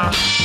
Well,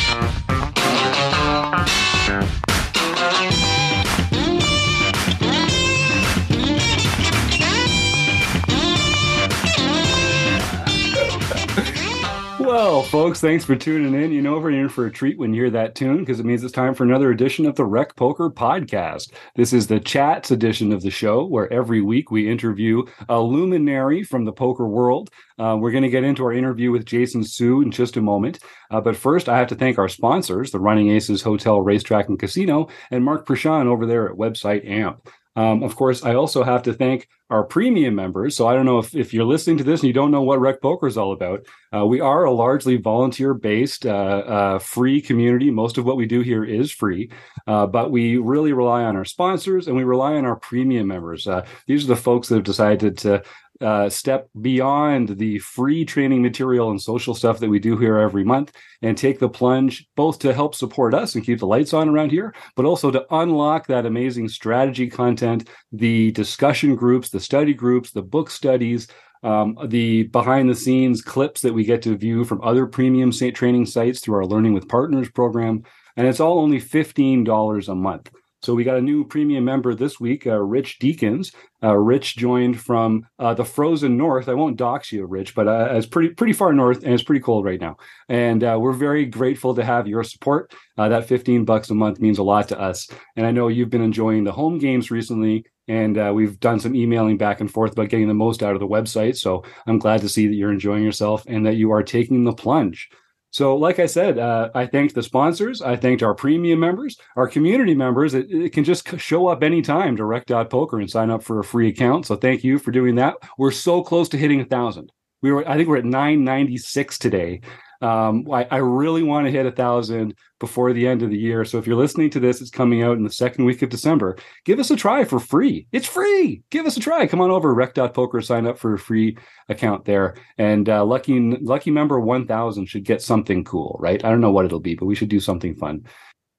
folks, thanks for tuning in. You know, we're in for a treat when you hear that tune because it means it's time for another edition of the Rec Poker Podcast. This is the chats edition of the show where every week we interview a luminary from the poker world. Uh, we're going to get into our interview with Jason Su in just a moment. Uh, but first, I have to thank our sponsors, the Running Aces Hotel, Racetrack, and Casino, and Mark Prashan over there at website AMP. Um, of course, I also have to thank our premium members. So I don't know if, if you're listening to this and you don't know what Rec Poker is all about. Uh, we are a largely volunteer based, uh, uh, free community. Most of what we do here is free, uh, but we really rely on our sponsors and we rely on our premium members. Uh, these are the folks that have decided to uh, step beyond the free training material and social stuff that we do here every month and take the plunge both to help support us and keep the lights on around here, but also to unlock that amazing strategy content, the discussion groups, the study groups, the book studies, um, the behind the scenes clips that we get to view from other premium training sites through our Learning with Partners program. And it's all only $15 a month. So we got a new premium member this week, uh, Rich Deacons. Uh, Rich joined from uh, the frozen north. I won't dox you, Rich, but uh, it's pretty pretty far north and it's pretty cold right now. And uh, we're very grateful to have your support. Uh, that 15 bucks a month means a lot to us. And I know you've been enjoying the home games recently, and uh, we've done some emailing back and forth about getting the most out of the website. So I'm glad to see that you're enjoying yourself and that you are taking the plunge. So, like I said, uh, I thanked the sponsors. I thanked our premium members, our community members. It, it can just show up anytime to rec.poker and sign up for a free account. So, thank you for doing that. We're so close to hitting a thousand. We were, I think, we're at 996 today, um, I, I, really want to hit a thousand before the end of the year. So if you're listening to this, it's coming out in the second week of December. Give us a try for free. It's free. Give us a try. Come on over rec.poker, sign up for a free account there. And uh, lucky lucky member 1000 should get something cool, right? I don't know what it'll be, but we should do something fun.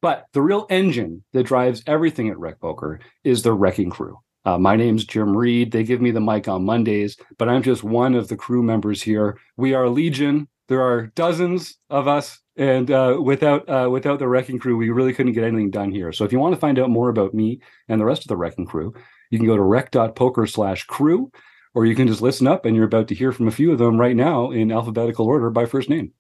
But the real engine that drives everything at Rec Poker is the Wrecking Crew. Uh, my name's Jim Reed. They give me the mic on Mondays, but I'm just one of the crew members here. We are Legion. There are dozens of us, and uh, without uh, without the wrecking crew, we really couldn't get anything done here. So if you want to find out more about me and the rest of the wrecking crew, you can go to rec.poker slash crew, or you can just listen up, and you're about to hear from a few of them right now in alphabetical order by first name.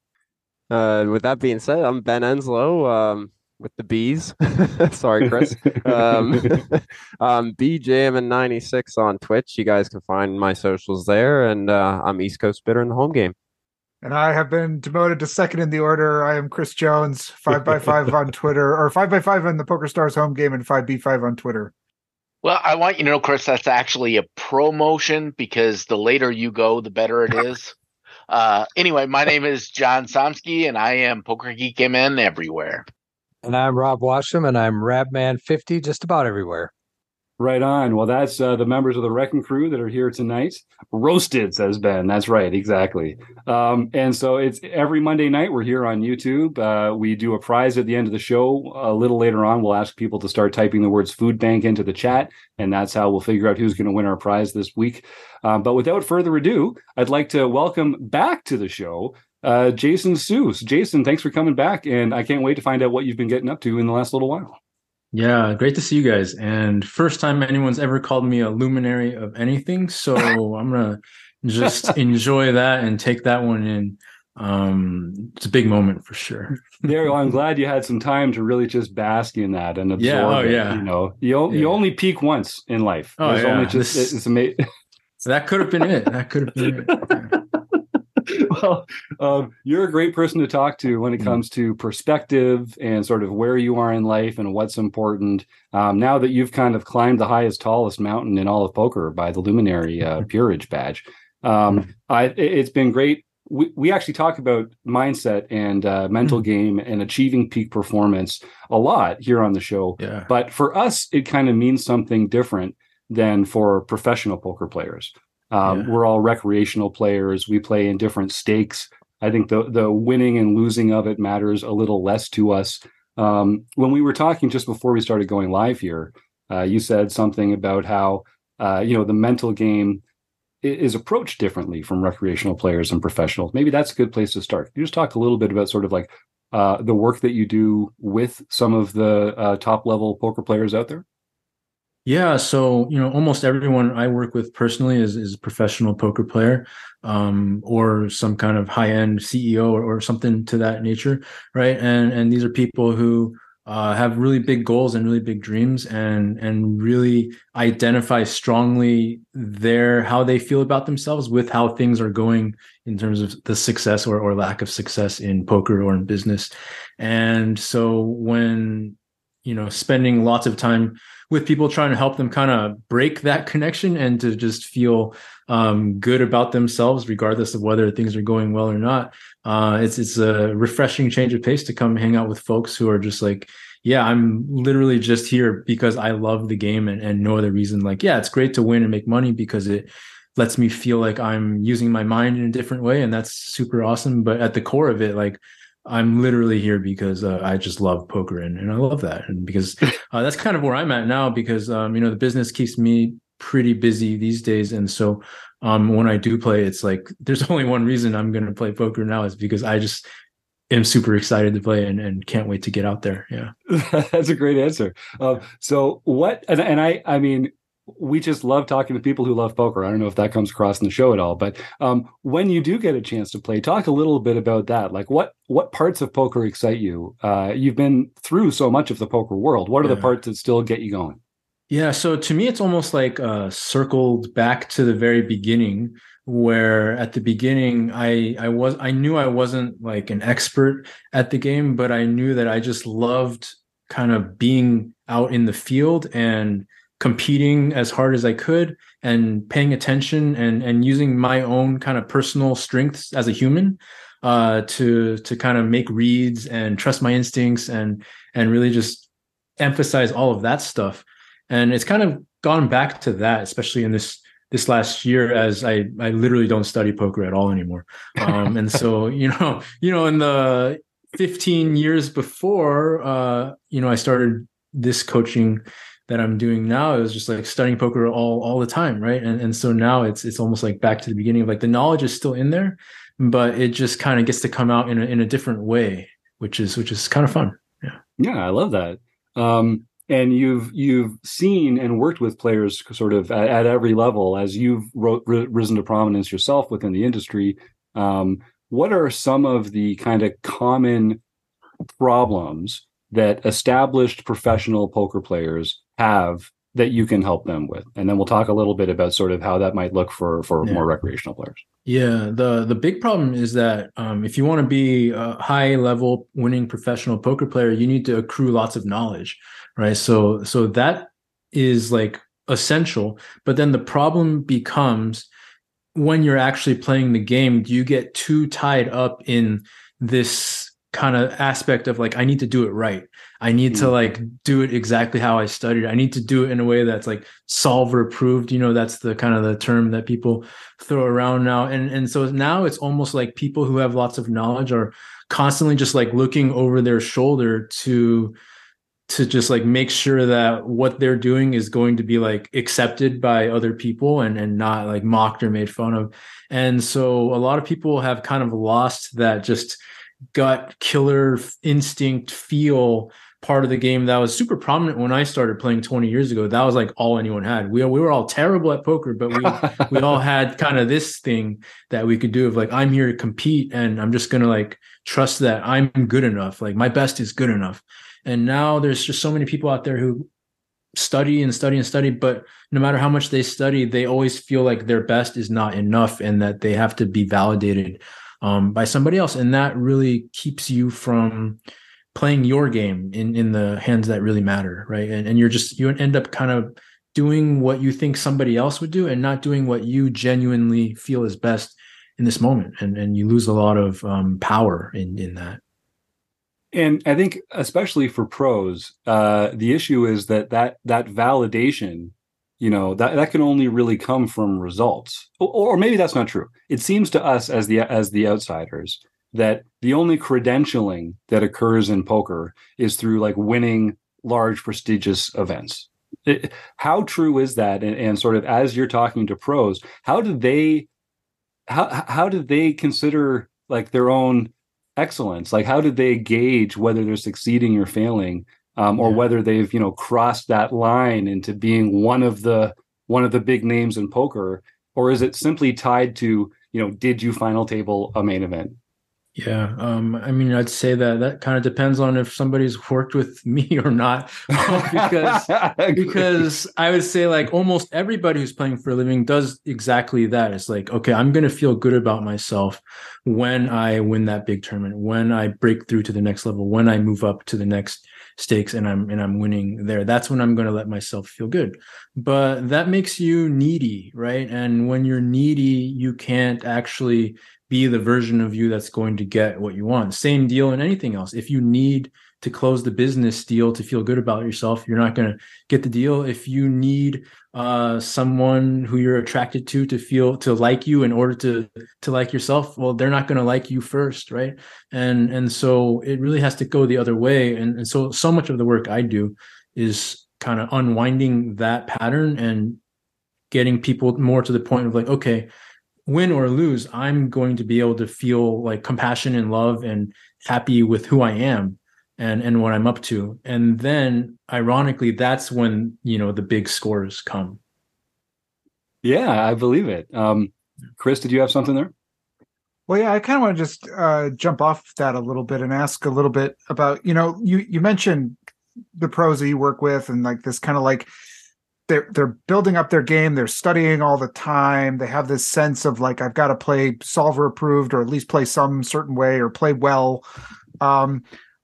Uh, with that being said, I'm Ben Enslow. Um, with the bees. Sorry, Chris. um, um, BJM96 on Twitch. You guys can find my socials there. And uh, I'm East Coast Bitter in the home game. And I have been demoted to second in the order. I am Chris Jones, five by five on Twitter, or five by five on the Poker Stars home game, and five b five on Twitter. Well, I want you to know, Chris, that's actually a promotion because the later you go, the better it is. uh, anyway, my name is John Somsky, and I am Poker Geek MN everywhere. And I'm Rob Washam, and I'm Rabman50 just about everywhere. Right on. Well, that's uh, the members of the Wrecking Crew that are here tonight. Roasted, says Ben. That's right, exactly. Um, and so it's every Monday night. We're here on YouTube. Uh, we do a prize at the end of the show. A little later on, we'll ask people to start typing the words "food bank" into the chat, and that's how we'll figure out who's going to win our prize this week. Um, but without further ado, I'd like to welcome back to the show uh, Jason Su. Jason, thanks for coming back, and I can't wait to find out what you've been getting up to in the last little while. Yeah, great to see you guys. And first time anyone's ever called me a luminary of anything. So I'm gonna just enjoy that and take that one in. Um, it's a big moment for sure. there, well, I'm glad you had some time to really just bask in that and absorb yeah, oh, it. Yeah. You know, you, yeah. you only peak once in life. Oh, There's yeah. only just this, it's amazing. that could have been it. That could have been it. Um, you're a great person to talk to when it mm-hmm. comes to perspective and sort of where you are in life and what's important. Um, now that you've kind of climbed the highest, tallest mountain in all of poker by the Luminary uh, mm-hmm. Peerage badge, um, mm-hmm. I, it's been great. We, we actually talk about mindset and uh, mental game and achieving peak performance a lot here on the show. Yeah. But for us, it kind of means something different than for professional poker players. Um, yeah. We're all recreational players. We play in different stakes. I think the the winning and losing of it matters a little less to us. Um, when we were talking just before we started going live here, uh, you said something about how uh, you know the mental game is approached differently from recreational players and professionals. Maybe that's a good place to start. Can you just talk a little bit about sort of like uh, the work that you do with some of the uh, top level poker players out there? Yeah, so you know, almost everyone I work with personally is is a professional poker player, um, or some kind of high end CEO or, or, something to that nature, right? And and these are people who uh, have really big goals and really big dreams, and and really identify strongly their how they feel about themselves with how things are going in terms of the success or or lack of success in poker or in business. And so when you know, spending lots of time with people trying to help them kind of break that connection and to just feel um, good about themselves, regardless of whether things are going well or not. Uh, it's it's a refreshing change of pace to come hang out with folks who are just like, yeah, I'm literally just here because I love the game and, and no other reason. Like, yeah, it's great to win and make money because it lets me feel like I'm using my mind in a different way, and that's super awesome. But at the core of it, like I'm literally here because uh, I just love poker and, and I love that. And because uh, that's kind of where I'm at now because, um, you know, the business keeps me pretty busy these days. And so um, when I do play, it's like there's only one reason I'm going to play poker now is because I just am super excited to play and, and can't wait to get out there. Yeah. that's a great answer. Uh, so what, and, and I, I mean, we just love talking to people who love poker. I don't know if that comes across in the show at all, but um, when you do get a chance to play, talk a little bit about that. Like, what what parts of poker excite you? Uh, you've been through so much of the poker world. What are yeah. the parts that still get you going? Yeah, so to me, it's almost like uh, circled back to the very beginning, where at the beginning, I I was I knew I wasn't like an expert at the game, but I knew that I just loved kind of being out in the field and competing as hard as I could and paying attention and and using my own kind of personal strengths as a human uh, to to kind of make reads and trust my instincts and and really just emphasize all of that stuff. And it's kind of gone back to that, especially in this this last year as I I literally don't study poker at all anymore. Um, and so you know you know in the 15 years before uh, you know I started this coaching that I'm doing now is just like studying poker all all the time, right? And and so now it's it's almost like back to the beginning of like the knowledge is still in there, but it just kind of gets to come out in a in a different way, which is which is kind of fun. Yeah. Yeah, I love that. Um and you've you've seen and worked with players sort of at, at every level as you've wrote, risen to prominence yourself within the industry. Um, what are some of the kind of common problems that established professional poker players have that you can help them with. And then we'll talk a little bit about sort of how that might look for for yeah. more recreational players. Yeah the the big problem is that um, if you want to be a high level winning professional poker player you need to accrue lots of knowledge right? So so that is like essential. But then the problem becomes when you're actually playing the game do you get too tied up in this kind of aspect of like i need to do it right I need mm. to like do it exactly how I studied. I need to do it in a way that's like solver approved. You know, that's the kind of the term that people throw around now. And and so now it's almost like people who have lots of knowledge are constantly just like looking over their shoulder to to just like make sure that what they're doing is going to be like accepted by other people and and not like mocked or made fun of. And so a lot of people have kind of lost that just gut killer instinct feel part of the game that was super prominent when I started playing 20 years ago. That was like all anyone had. We we were all terrible at poker, but we we all had kind of this thing that we could do of like I'm here to compete and I'm just gonna like trust that I'm good enough. Like my best is good enough. And now there's just so many people out there who study and study and study, but no matter how much they study, they always feel like their best is not enough and that they have to be validated um, by somebody else. And that really keeps you from playing your game in in the hands that really matter right? And, and you're just you end up kind of doing what you think somebody else would do and not doing what you genuinely feel is best in this moment. And and you lose a lot of um, power in in that. And i think especially for pros uh, the issue is that that that validation you know that that can only really come from results or, or maybe that's not true it seems to us as the as the outsiders that the only credentialing that occurs in poker is through like winning large prestigious events. It, how true is that? And, and, sort of as you're talking to pros, how do they how how do they consider like their own excellence? Like, how did they gauge whether they're succeeding or failing, um, or Yeah. whether they've you know crossed that line into being one of the one of the big names in poker, or is it simply tied to you know did you final table a main event? Yeah, um, I mean, I'd say that that kind of depends on if somebody's worked with me or not, because because I would say like almost everybody who's playing for a living does exactly that. It's like, okay, I'm going to feel good about myself when I win that big tournament, when I break through to the next level, when I move up to the next stakes and I'm and I'm winning there. That's when I'm going to let myself feel good. But that makes you needy, right? And when you're needy, you can't actually be the version of you that's going to get what you want. Same deal in anything else. If you need to close the business deal to feel good about yourself, you're not going to get the deal. If you need uh, someone who you're attracted to to feel to like you in order to to like yourself, well, they're not going to like you first, right? And and so it really has to go the other way. And, and so so much of the work I do is kind of unwinding that pattern and getting people more to the point of like, okay, win or lose, I'm going to be able to feel like compassion and love and happy with who I am and and what I'm up to. And then ironically, that's when, you know, the big scores come. Yeah, I believe it. Um, Chris, did you have something there? Well, yeah, I kind of want to just uh, jump off that a little bit and ask a little bit about, you know, you you mentioned the pros that you work with and like this kind of like they're they're building up their game, they're studying all the time. They have this sense of like I've got to play solver approved or at least play some certain way or play well. Um,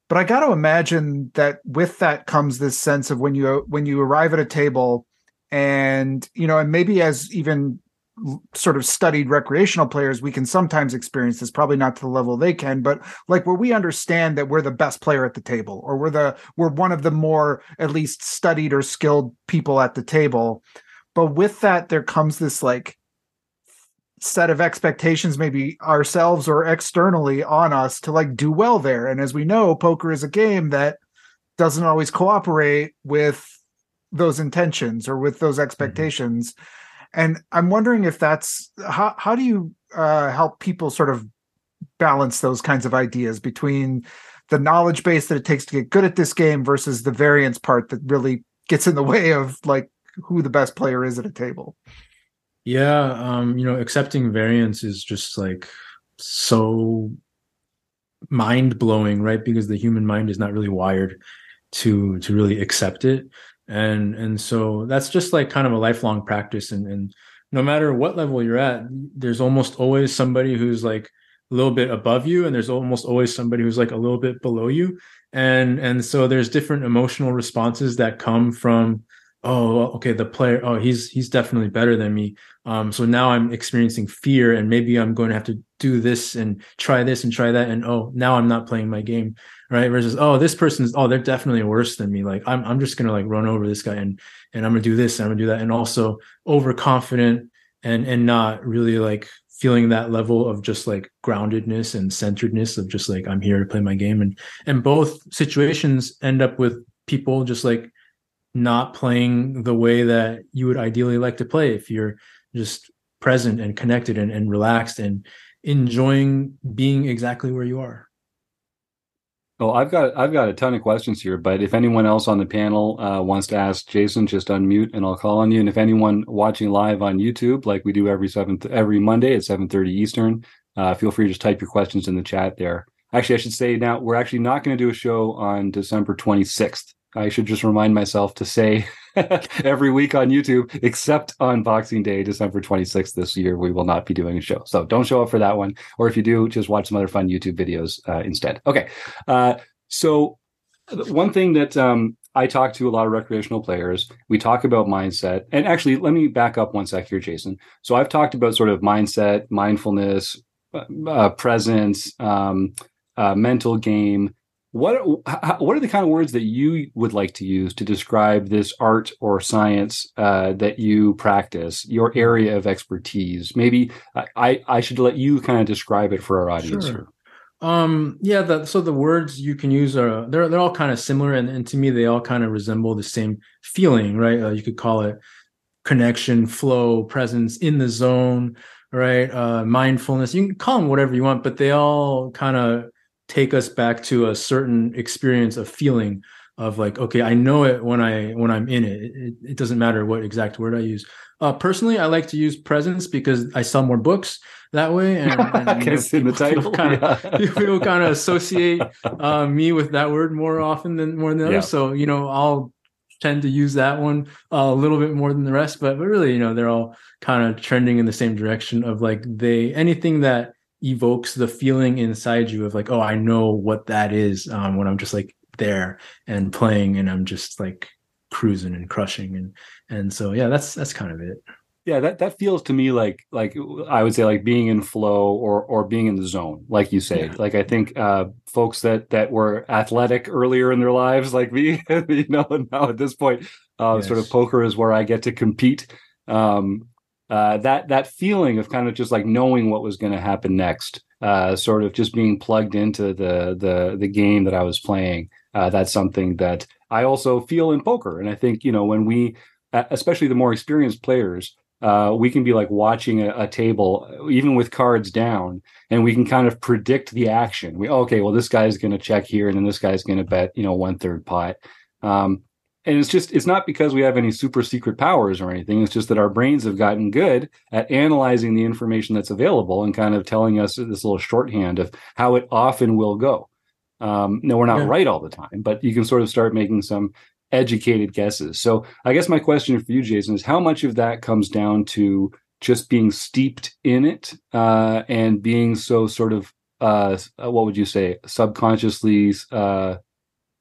but I got to imagine that with that comes this sense of when you when you arrive at a table and you know and maybe as even sort of studied recreational players we can sometimes experience this probably not to the level they can but like where we understand that we're the best player at the table or we're the we're one of the more at least studied or skilled people at the table. But with that there comes this like set of expectations maybe ourselves or externally on us to like do well there. And as we know poker is a game that doesn't always cooperate with those intentions or with those expectations. mm-hmm. And i'm wondering if that's how how do you uh, help people sort of balance those kinds of ideas between the knowledge base that it takes to get good at this game versus the variance part that really gets in the way of like who the best player is at a table? Yeah um you know accepting variance is just like so mind blowing right? Because the human mind is not really wired to to really accept it and and so that's just like kind of a lifelong practice. And and no matter what level you're at there's almost always somebody who's like a little bit above you and there's almost always somebody who's like a little bit below you. And and so there's different emotional responses that come from oh okay the player oh he's he's definitely better than me. Um so now i'm experiencing fear and maybe i'm going to have to do this and try this and try that. And oh now i'm not playing my game right? Versus oh this person's oh they're definitely worse than me. Like i'm, I'm just gonna like run over this guy and and i'm gonna do this and i'm gonna do that. And also overconfident and and not really like feeling that level of just like groundedness and centeredness of just like i'm here to play my game. And and both situations end up with people just like not playing the way that you would ideally like to play if you're just present and connected and, and relaxed and enjoying being exactly where you are well i've got i've got a ton of questions here but if anyone else on the panel uh, wants to ask jason just unmute and i'll call on you. And if anyone watching live on youtube like we do every seventh every monday at 7 30 eastern uh, feel free to just type your questions in the chat there. Actually i should say now we're actually not going to do a show on december 26th I should just remind myself to say every week on YouTube, except on Boxing Day, December 26th this year, we will not be doing a show. So don't show up for that one. Or if you do, just watch some other fun YouTube videos uh, instead. Okay. Uh, so, one thing that um, I talk to a lot of recreational players, we talk about mindset. And actually, let me back up one sec here, Jason. So, I've talked about sort of mindset, mindfulness, uh, presence, um, uh, mental game what what are the kind of words that you would like to use to describe this art or science uh, that you practice your area of expertise? Maybe i i should let you kind of describe it for our audience sure. here. Um yeah the, so the words you can use are they're they're all kind of similar and, and to me they all kind of resemble the same feeling right? Uh, you could call it connection flow presence in the zone right? Uh mindfulness you can call them whatever you want but they all kind of take us back to a certain experience of feeling of like okay i know it when i when i'm in it it, it doesn't matter what exact word i use uh, personally i like to use presence because i sell more books that way and, and I guess in the title, kind of yeah. people kind of associate uh, me with that word more often than more than others Yeah. so you know i'll tend to use that one uh, a little bit more than the rest but, but really you know they're all kind of trending in the same direction of like they anything that evokes the feeling inside you of like oh i know what that is um, when i'm just like there and playing and i'm just like cruising and crushing and and so yeah that's that's kind of it. Yeah that that feels to me like like i would say like being in flow or or being in the zone like you say. Yeah. like i think uh folks that that were athletic earlier in their lives like me you know now at this point uh sort of poker is where i get to compete um uh that that feeling of kind of just like knowing what was going to happen next uh sort of just being plugged into the the the game that i was playing uh that's something that i also feel in poker and i think you know when we uh, especially the more experienced players uh, we can be like watching a, a table, even with cards down, and we can kind of predict the action. We okay, well, this guy's going to check here, and then this guy's going to bet, you know, one third pot. Um, and it's just it's not because we have any super secret powers or anything. It's just that our brains have gotten good at analyzing the information that's available and kind of telling us this little shorthand of how it often will go. Um, no, we're not Yeah. right all the time, but you can sort of start making some educated guesses. So I guess my question for you, Jason, is how much of that comes down to just being steeped in it uh, and being so sort of uh, what would you say subconsciously uh,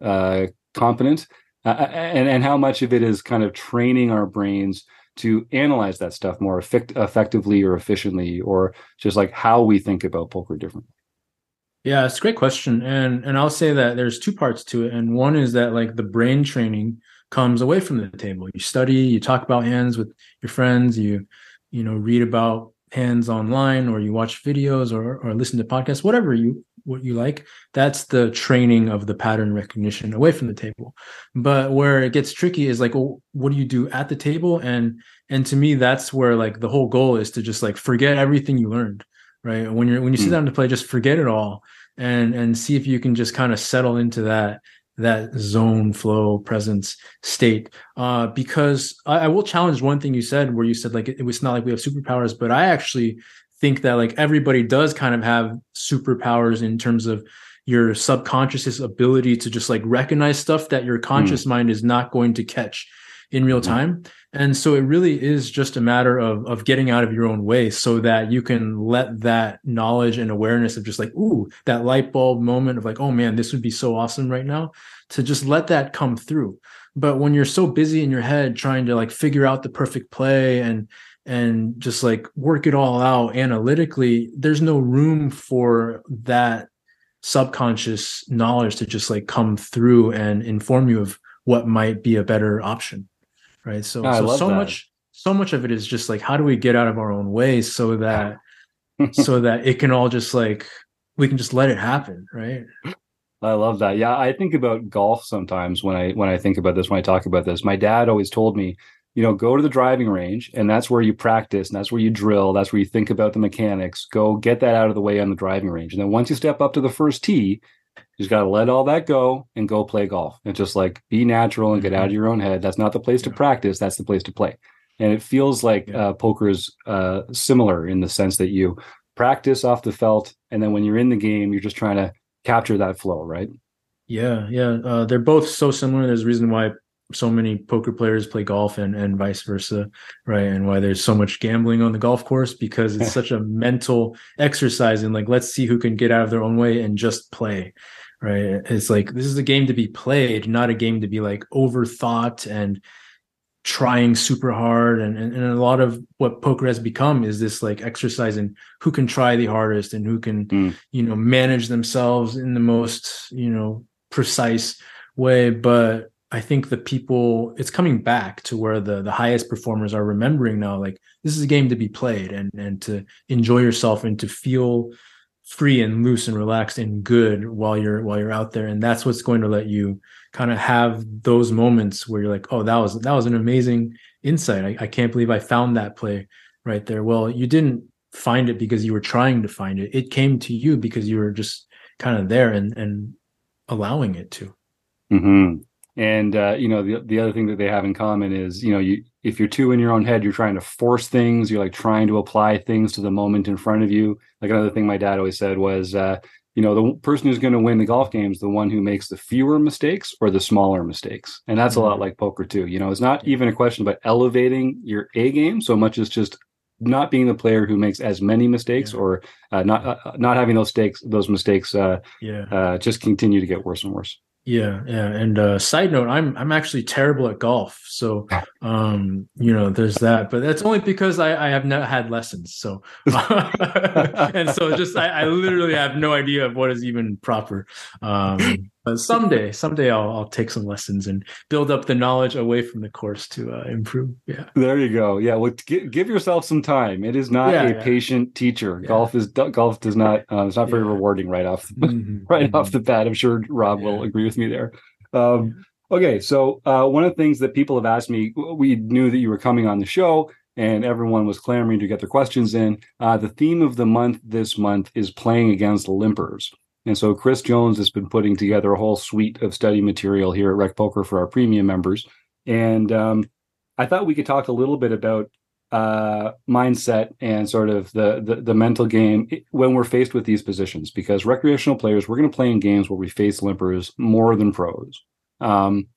uh, competent, uh, and and how much of it is kind of training our brains to analyze that stuff more effect- effectively or efficiently, or just like how we think about poker differently. Yeah, it's a great question. And and I'll say that there's two parts to it. And one is that like the brain training comes away from the table. You study, you talk about hands with your friends, you you know, read about hands online or you watch videos or or listen to podcasts, whatever you what you like. That's the training of the pattern recognition away from the table. But where it gets tricky is like, well, what do you do at the table? And and to me, that's where like the whole goal is to just like forget everything you learned right when you're when you sit Mm. down to play just forget it all and and see if you can just kind of settle into that that zone flow presence state uh because I, I will challenge one thing you said where you said like it, it was not like we have superpowers but i actually think that like everybody does kind of have superpowers in terms of your subconscious's ability to just like recognize stuff that your conscious mind is not going to catch in real Mhm. time. And so it really is just a matter of of getting out of your own way so that you can let that knowledge and awareness of just like ooh that light bulb moment of like oh man this would be so awesome right now to just let that come through. But when you're so busy in your head trying to like figure out the perfect play and and just like work it all out analytically there's no room for that subconscious knowledge to just like come through and inform you of what might be a better option right so, so so much so much of it is just like how do we get out of our own way so that so that it can all just like we can just let it happen right I love that. Yeah, I think about golf sometimes when I when I think about this when I talk about this. My dad always told me, you know, go to the driving range and that's where you practice and that's where you drill, that's where you think about the mechanics. Go get that out of the way on the driving range. And then once you step up to the first tee, you just got to let all that go and go play golf. And just like be natural and get out of your own head. That's not the place to practice, that's the place to play. And it feels like Yeah. uh, poker is uh, similar in the sense that you practice off the felt and then when you're in the game, you're just trying to capture that flow, right? Yeah, yeah. Uh, they're both so similar. There's a reason why so many poker players play golf and, and vice versa, right? And why there's so much gambling on the golf course because it's such a mental exercise. And like, let's see who can get out of their own way and just play, right? It's like this is a game to be played, not a game to be like overthought and trying super hard and, and and a lot of what poker has become is this like exercise in who can try the hardest and who can Mm. you know manage themselves in the most you know precise way but i think the people it's coming back to where the the highest performers are remembering now like this is a game to be played and and to enjoy yourself and to feel free and loose and relaxed and good while you're while you're out there. And that's what's going to let you kind of have those moments where you're like oh that was that was an amazing insight. I, I can't believe i found that play right there. Well you didn't find it because you were trying to find it. It came to you because you were just kind of there and and allowing it to. hmm And uh, you know, the the other thing that they have in common is, you know, you if you're too in your own head, you're trying to force things. You're like trying to apply things to the moment in front of you. Like another thing my dad always said was, uh, you know, the person who's going to win the golf game is the one who makes the fewer mistakes or the smaller mistakes. And that's a lot Mhm. like poker too. You know, it's not even a question about elevating your A game so much as just not being the player who makes as many mistakes Yeah. or uh, not uh, not having those stakes those mistakes uh, Yeah. uh, just continue to get worse and worse. Yeah, yeah. And uh side note, I'm I'm actually terrible at golf. So um, you know, there's that. But that's only because I, I have not had lessons. So and so just I, I literally have no idea of what is even proper. Um but someday, someday I'll I'll take some lessons and build up the knowledge away from the course to uh, improve. Yeah. There you go. Yeah, well, give, give yourself some time. It is not Yeah, a yeah. patient teacher. Yeah. Golf is golf does not. Uh, it's not very rewarding right off Mhm, right mhm. off the bat. I'm sure Rob will agree with me there. Um, okay, so uh, one of the things that people have asked me, we knew that you were coming on the show, and everyone was clamoring to get their questions in. Uh, the theme of the month this month is playing against limpers. And so Chris Jones has been putting together a whole suite of study material here at Rec Poker for our premium members. And um, I thought we could talk a little bit about uh, mindset and sort of the, the the mental game when we're faced with these positions. Because recreational players, we're going to play in games where we face limpers more than pros. Um,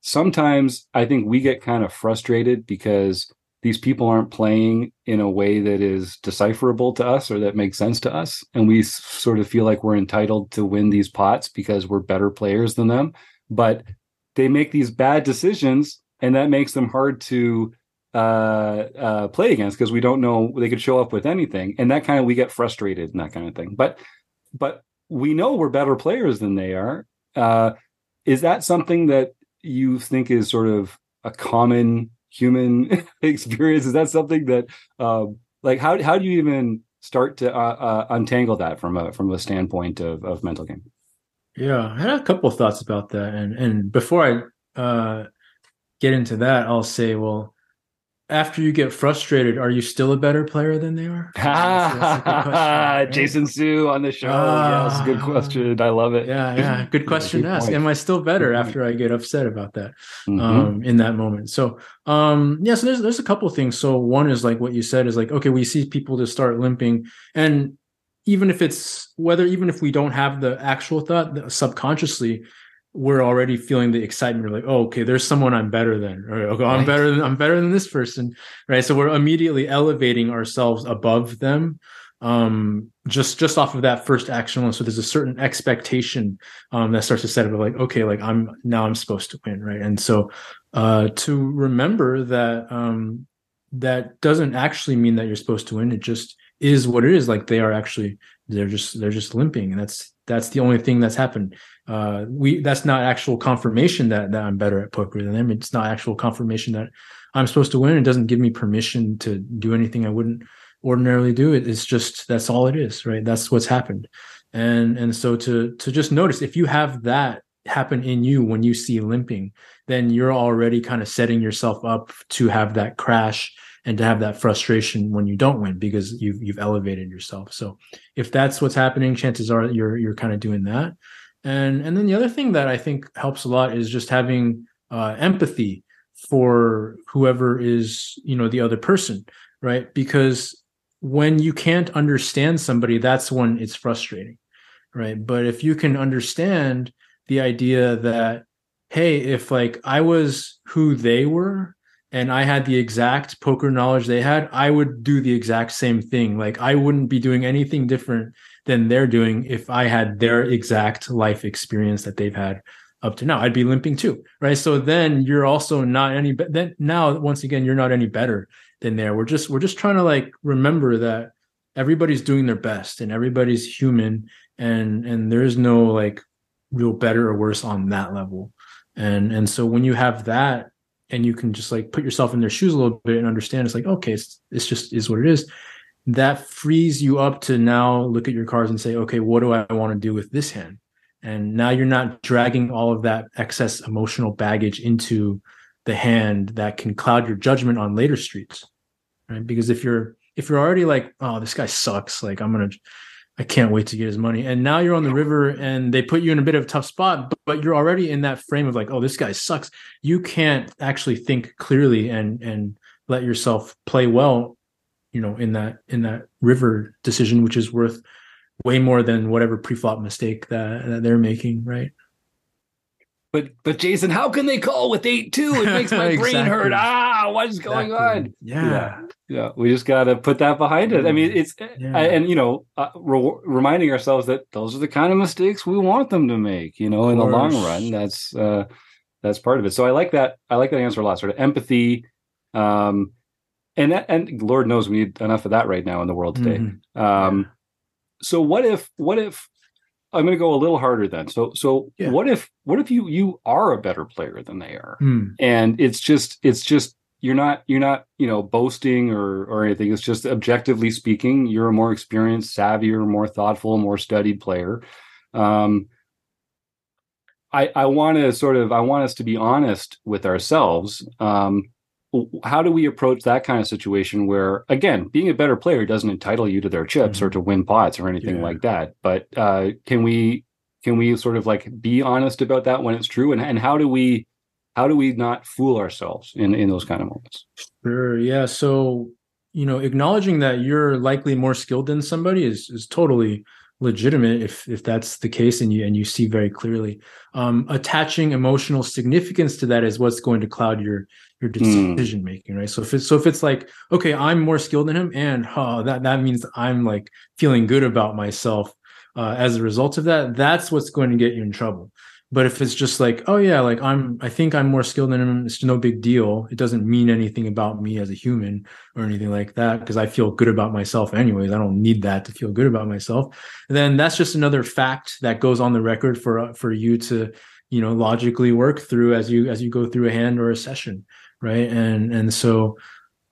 sometimes I think we get kind of frustrated because these people aren't playing in a way that is decipherable to us or that makes sense to us. And we sort of feel like we're entitled to win these pots because we're better players than them. But they make these bad decisions and that makes them hard to uh, uh, play against because we don't know they could show up with anything. And that kind of we get frustrated and that kind of thing. But but we know we're better players than they are. Uh, is that something that you think is sort of a common human experience? Is that something that, um, like, how how do you even start to uh, uh, untangle that from a from a standpoint of of mental game? Yeah, I had a couple thoughts about that, and and before I uh, get into that, I'll say, well, after you get frustrated, are you still a better player than they are? That's- that's a good question, right? Jason Su on the show. yes, good Ah. question. I love it. Yeah, yeah, good question good to ask. point. Am I still better point. after I get upset about that? Mhm. um in that moment so um yeah so there's there's a couple of things so one is like what you said is like okay we see people just start limping and even if it's whether even if we don't have the actual thought the- subconsciously we're already feeling the excitement we're like oh okay there's someone i'm better than or okay, i'm better than i'm better than this person right? So we're immediately elevating ourselves above them um just just off of that first action so there's a certain expectation um that starts to set up of like okay like i'm now i'm supposed to win right? And so uh to remember that um that doesn't actually mean that you're supposed to win. It just is what it is. Like they are actually they're just they're just limping. And that's that's the only thing that's happened uh we that's not actual confirmation that that i'm better at poker than them. It's not actual confirmation that i'm supposed to win. It doesn't give me permission to do anything i wouldn't ordinarily do. It it's just that's all it is right? That's what's happened. And and so to to just notice if you have that happen in you when you see limping then you're already kind of setting yourself up to have that crash and to have that frustration when you don't win because you've you've elevated yourself. So if that's what's happening chances are you're you're kind of doing that and and then the other thing that i think helps a lot is just having uh, empathy for whoever is you know the other person right? Because when you can't understand somebody that's when it's frustrating right? But if you can understand the idea that hey if like i was who they were and i had the exact poker knowledge they had i would do the exact same thing. Like i wouldn't be doing anything different than they're doing if i had their exact life experience that they've had up to now. I'd be limping too right? So then you're also not any be- then now once again you're not any better than there we're just we're just trying to like remember that everybody's doing their best and everybody's human and and there's no like real better or worse on that level. And and so when you have that and you can just like put yourself in their shoes a little bit and understand it's like okay it's, it's just is what it is that frees you up to now look at your cards and say okay what do i want to do with this hand and now you're not dragging all of that excess emotional baggage into the hand that can cloud your judgment on later streets right because if you're if you're already like oh this guy sucks like i'm gonna I can't wait to get his money. And now you're on the river and they put you in a bit of a tough spot, but, but you're already in that frame of like, oh, this guy sucks. You can't actually think clearly and and let yourself play well, you know, in that in that river decision, which is worth way more than whatever pre-flop mistake that, that they're making, right? But but Jason, how can they call with eight two? It makes my brain hurt. Ah, what is going Exactly. on? Yeah. Yeah, yeah we just got to put that behind it. I mean, it's Yeah. and you know, uh, re- reminding ourselves that those are the kind of mistakes we want them to make. You know, in the long run, that's uh, that's part of it. So I like that. I like that answer a lot. Sort of empathy, um, and and Lord knows we need enough of that right now in the world today. Mhm. Um, so what if what if I'm going to go a little harder then? So so Yeah. what if what if you you are a better player than they are? Hmm. and it's just it's just you're not you're not you know boasting or or anything it's just objectively speaking you're a more experienced savvier more thoughtful more studied player um i i want to sort of i want us to be honest with ourselves um how do we approach that kind of situation where again being a better player doesn't entitle you to their chips or to win pots or anything Yeah. like that but uh can we can we sort of like be honest about that when it's true and, and how do we how do we not fool ourselves in in those kind of moments Sure. Yeah. So, you know, acknowledging that you're likely more skilled than somebody is is totally legitimate if if that's the case and you and you see very clearly. Um, attaching emotional significance to that is what's going to cloud your your Hmm. decision making, right? So if it's so if it's like, okay, I'm more skilled than him, and oh, that that means I'm like feeling good about myself uh, as a result of that. That's what's going to get you in trouble. But if it's just like, oh yeah, like I'm, I think I'm more skilled than him. It's no big deal. It doesn't mean anything about me as a human or anything like that because I feel good about myself anyways. I don't need that to feel good about myself. then that's just another fact that goes on the record for uh, for you to, you know, logically work through as you as you go through a hand or a session, right? And and so,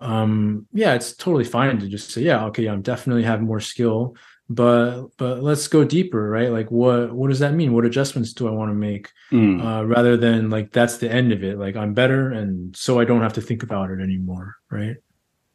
um, yeah, it's totally fine to just say, yeah, okay, I'm definitely have more skill but but let's go deeper right like what what does that mean what adjustments do i want to make Mm. uh, rather than like that's the end of it like i'm better and so i don't have to think about it anymore right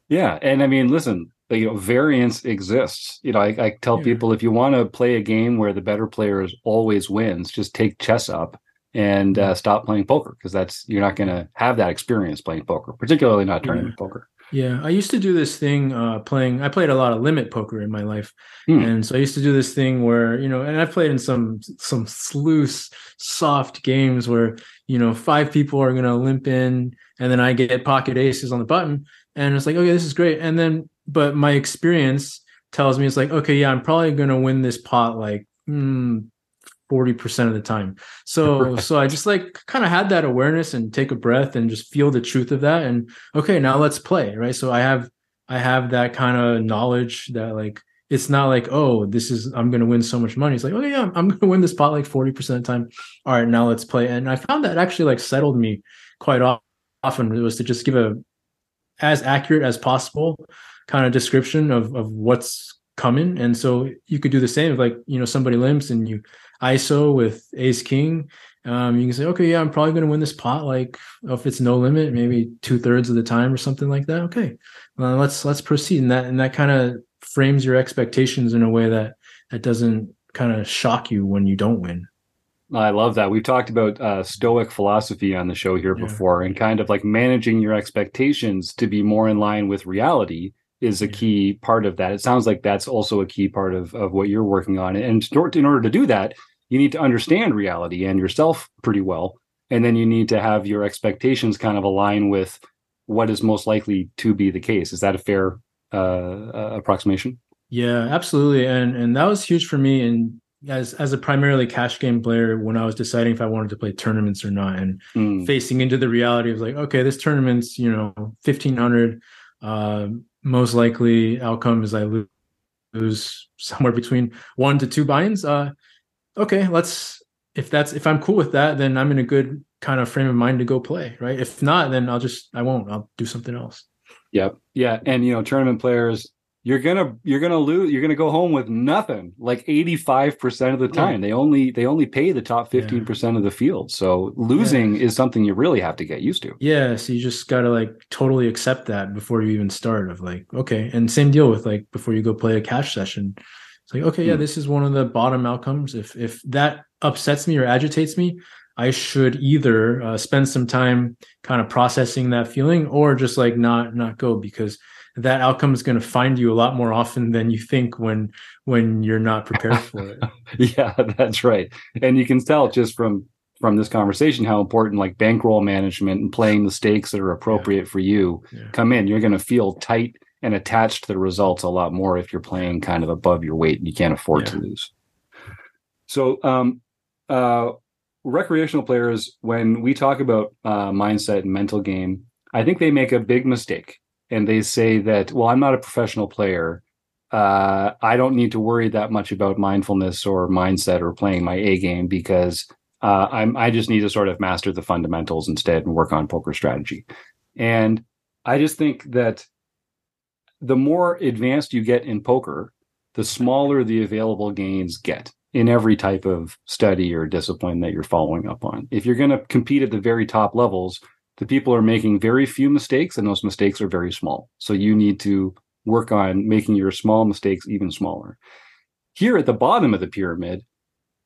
yeah and i mean listen you know variance exists you know i, I tell Yeah. people if you want to play a game where the better players always wins just take chess up and uh, stop playing poker because that's you're not going to have that experience playing poker particularly not tournament poker. Yeah i used to do this thing uh playing i played a lot of limit poker in my life. Hmm. and so i used to do this thing where you know and i played in some some loose soft games where you know five people are going to limp in and then i get pocket aces on the button and it's like okay this is great. And then but my experience tells me it's like okay yeah i'm probably going to win this pot like mm, 40% of the time. So Right. so i just like kind of had that awareness and take a breath and just feel the truth of that and okay now let's play right? So i have i have that kind of knowledge that like it's not like oh this is i'm going to win so much money. It's like okay yeah i'm going to win this pot like 40% of the time. All right now let's play. And i found that actually like settled me quite often. It was to just give a as accurate as possible kind of description of of what's coming and so you could do the same if like you know somebody limps and you iso with ace king um, you can say okay yeah i'm probably going to win this pot like if it's no limit maybe two-thirds of the time or something like that okay uh, let's let's proceed and that and that kind of frames your expectations in a way that that doesn't kind of shock you when you don't win I love that. We've talked about uh, Stoic philosophy on the show here Yeah. before, and kind of like managing your expectations to be more in line with reality is a key part of that. It sounds like that's also a key part of, of what you're working on. And in order- in order to do that, you need to understand reality and yourself pretty well. And then you need to have your expectations kind of align with what is most likely to be the case. Is that a fair uh, uh, approximation? Yeah, absolutely. And and that was huge for me and as as a primarily cash game player when I was deciding if I wanted to play tournaments or not and Mm. facing into the reality of like, okay, this tournament's, you know, fifteen hundred. Uh, most likely outcome is I lo- lose somewhere between one to two buy-ins. Uh okay, let's if that's if I'm cool with that, then I'm in a good kind of frame of mind to go play, right? If not, then I'll just I won't. I'll do something else. Yep. Yeah. And you know, tournament players, you're gonna you're gonna lose you're gonna go home with nothing like 85% of the Yeah. time. They only they only pay the top 15% of the field. So losing is something you really have to get used to. Yeah, so you just gotta like totally accept that before you even start. Of like, okay, and same deal with like before you go play a cash session, It's like, okay, yeah, Hmm. this is one of the bottom outcomes. If if that upsets me or agitates me, I should either uh, spend some time kind of processing that feeling or just like not not go because that outcome is going to find you a lot more often than you think when when you're not prepared for it. yeah, that's right. And you can tell just from from this conversation how important like bankroll management and playing the stakes that are appropriate for you Yeah. come in. You're going to feel tight and attached to the results a lot more if you're playing kind of above your weight and you can't afford to lose. So, um, uh, recreational players, when we talk about uh, mindset and mental game, I think they make a big mistake and they say that, well, I'm not a professional player. Uh, I don't need to worry that much about mindfulness or mindset or playing my A game because uh, I'm I just need to sort of master the fundamentals instead and work on poker strategy. And I just think that the more advanced you get in poker, the smaller the available gains get in every type of study or discipline that you're following up on. If you're going to compete at the very top levels, the people are making very few mistakes and those mistakes are very small. So you need to work on making your small mistakes even smaller. Here at the bottom of the pyramid,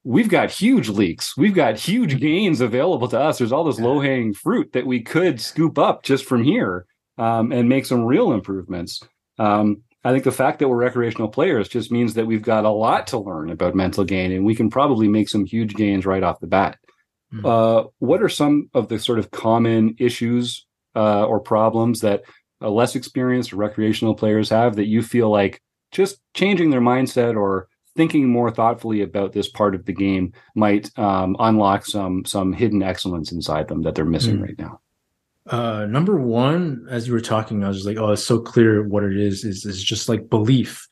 we've got huge leaks. We've got huge gains available to us. There's all this low hanging fruit that we could scoop up just from here um, and make some real improvements. Um, I think the fact that we're recreational players just means that we've got a lot to learn about mental gain, and we can probably make some huge gains right off the bat. Mm. Uh, what are some of the sort of common issues uh, or problems that less experienced recreational players have that you feel like just changing their mindset or thinking more thoughtfully about this part of the game might um, unlock some some hidden excellence inside them that they're missing Mm. right now? Uh, number one, as you were talking, I was just like, oh, it's so clear what it is. Is is just like belief,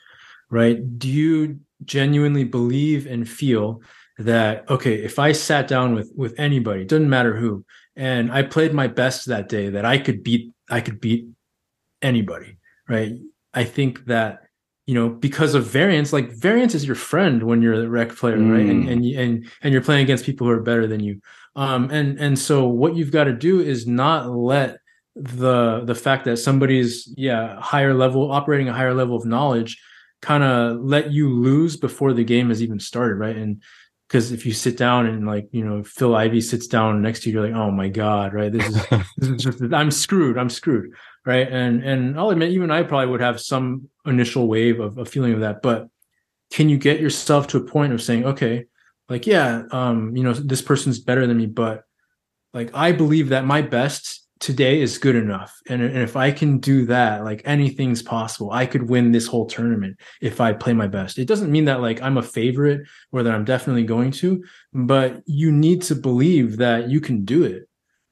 right? Do you genuinely believe and feel that okay, if I sat down with with anybody, doesn't matter who, and I played my best that day, that I could beat I could beat anybody, right? I think that you know because of variance, like variance is your friend when you're the rec player, right? And Mm. and and and you're playing against people who are better than you um and and so what you've got to do is not let the the fact that somebody's yeah higher level operating a higher level of knowledge kind of let you lose before the game has even started right and because if you sit down and like you know phil ivey sits down next to you you're like oh my god right? This is this is just i'm screwed i'm screwed right? And and i'll admit even i probably would have some initial wave of a feeling of that but can you get yourself to a point of saying okay like yeah um you know this person's better than me but like i believe that my best today is good enough. And, and if i can do that like anything's possible. I could win this whole tournament if i play my best. It doesn't mean that like i'm a favorite or that i'm definitely going to but you need to believe that you can do it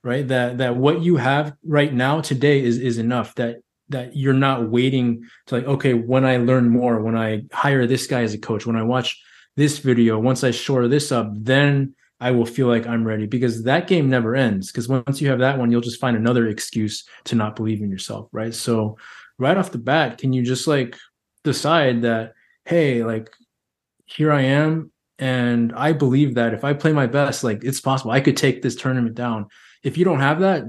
right? That that what you have right now today is is enough that that you're not waiting to like okay when i learn more when i hire this guy as a coach when i watch this video once i shore this up then i will feel like i'm ready because that game never ends because once you have that one you'll just find another excuse to not believe in yourself right? So right off the bat can you just like decide that hey like here i am and i believe that if i play my best like it's possible i could take this tournament down. If you don't have that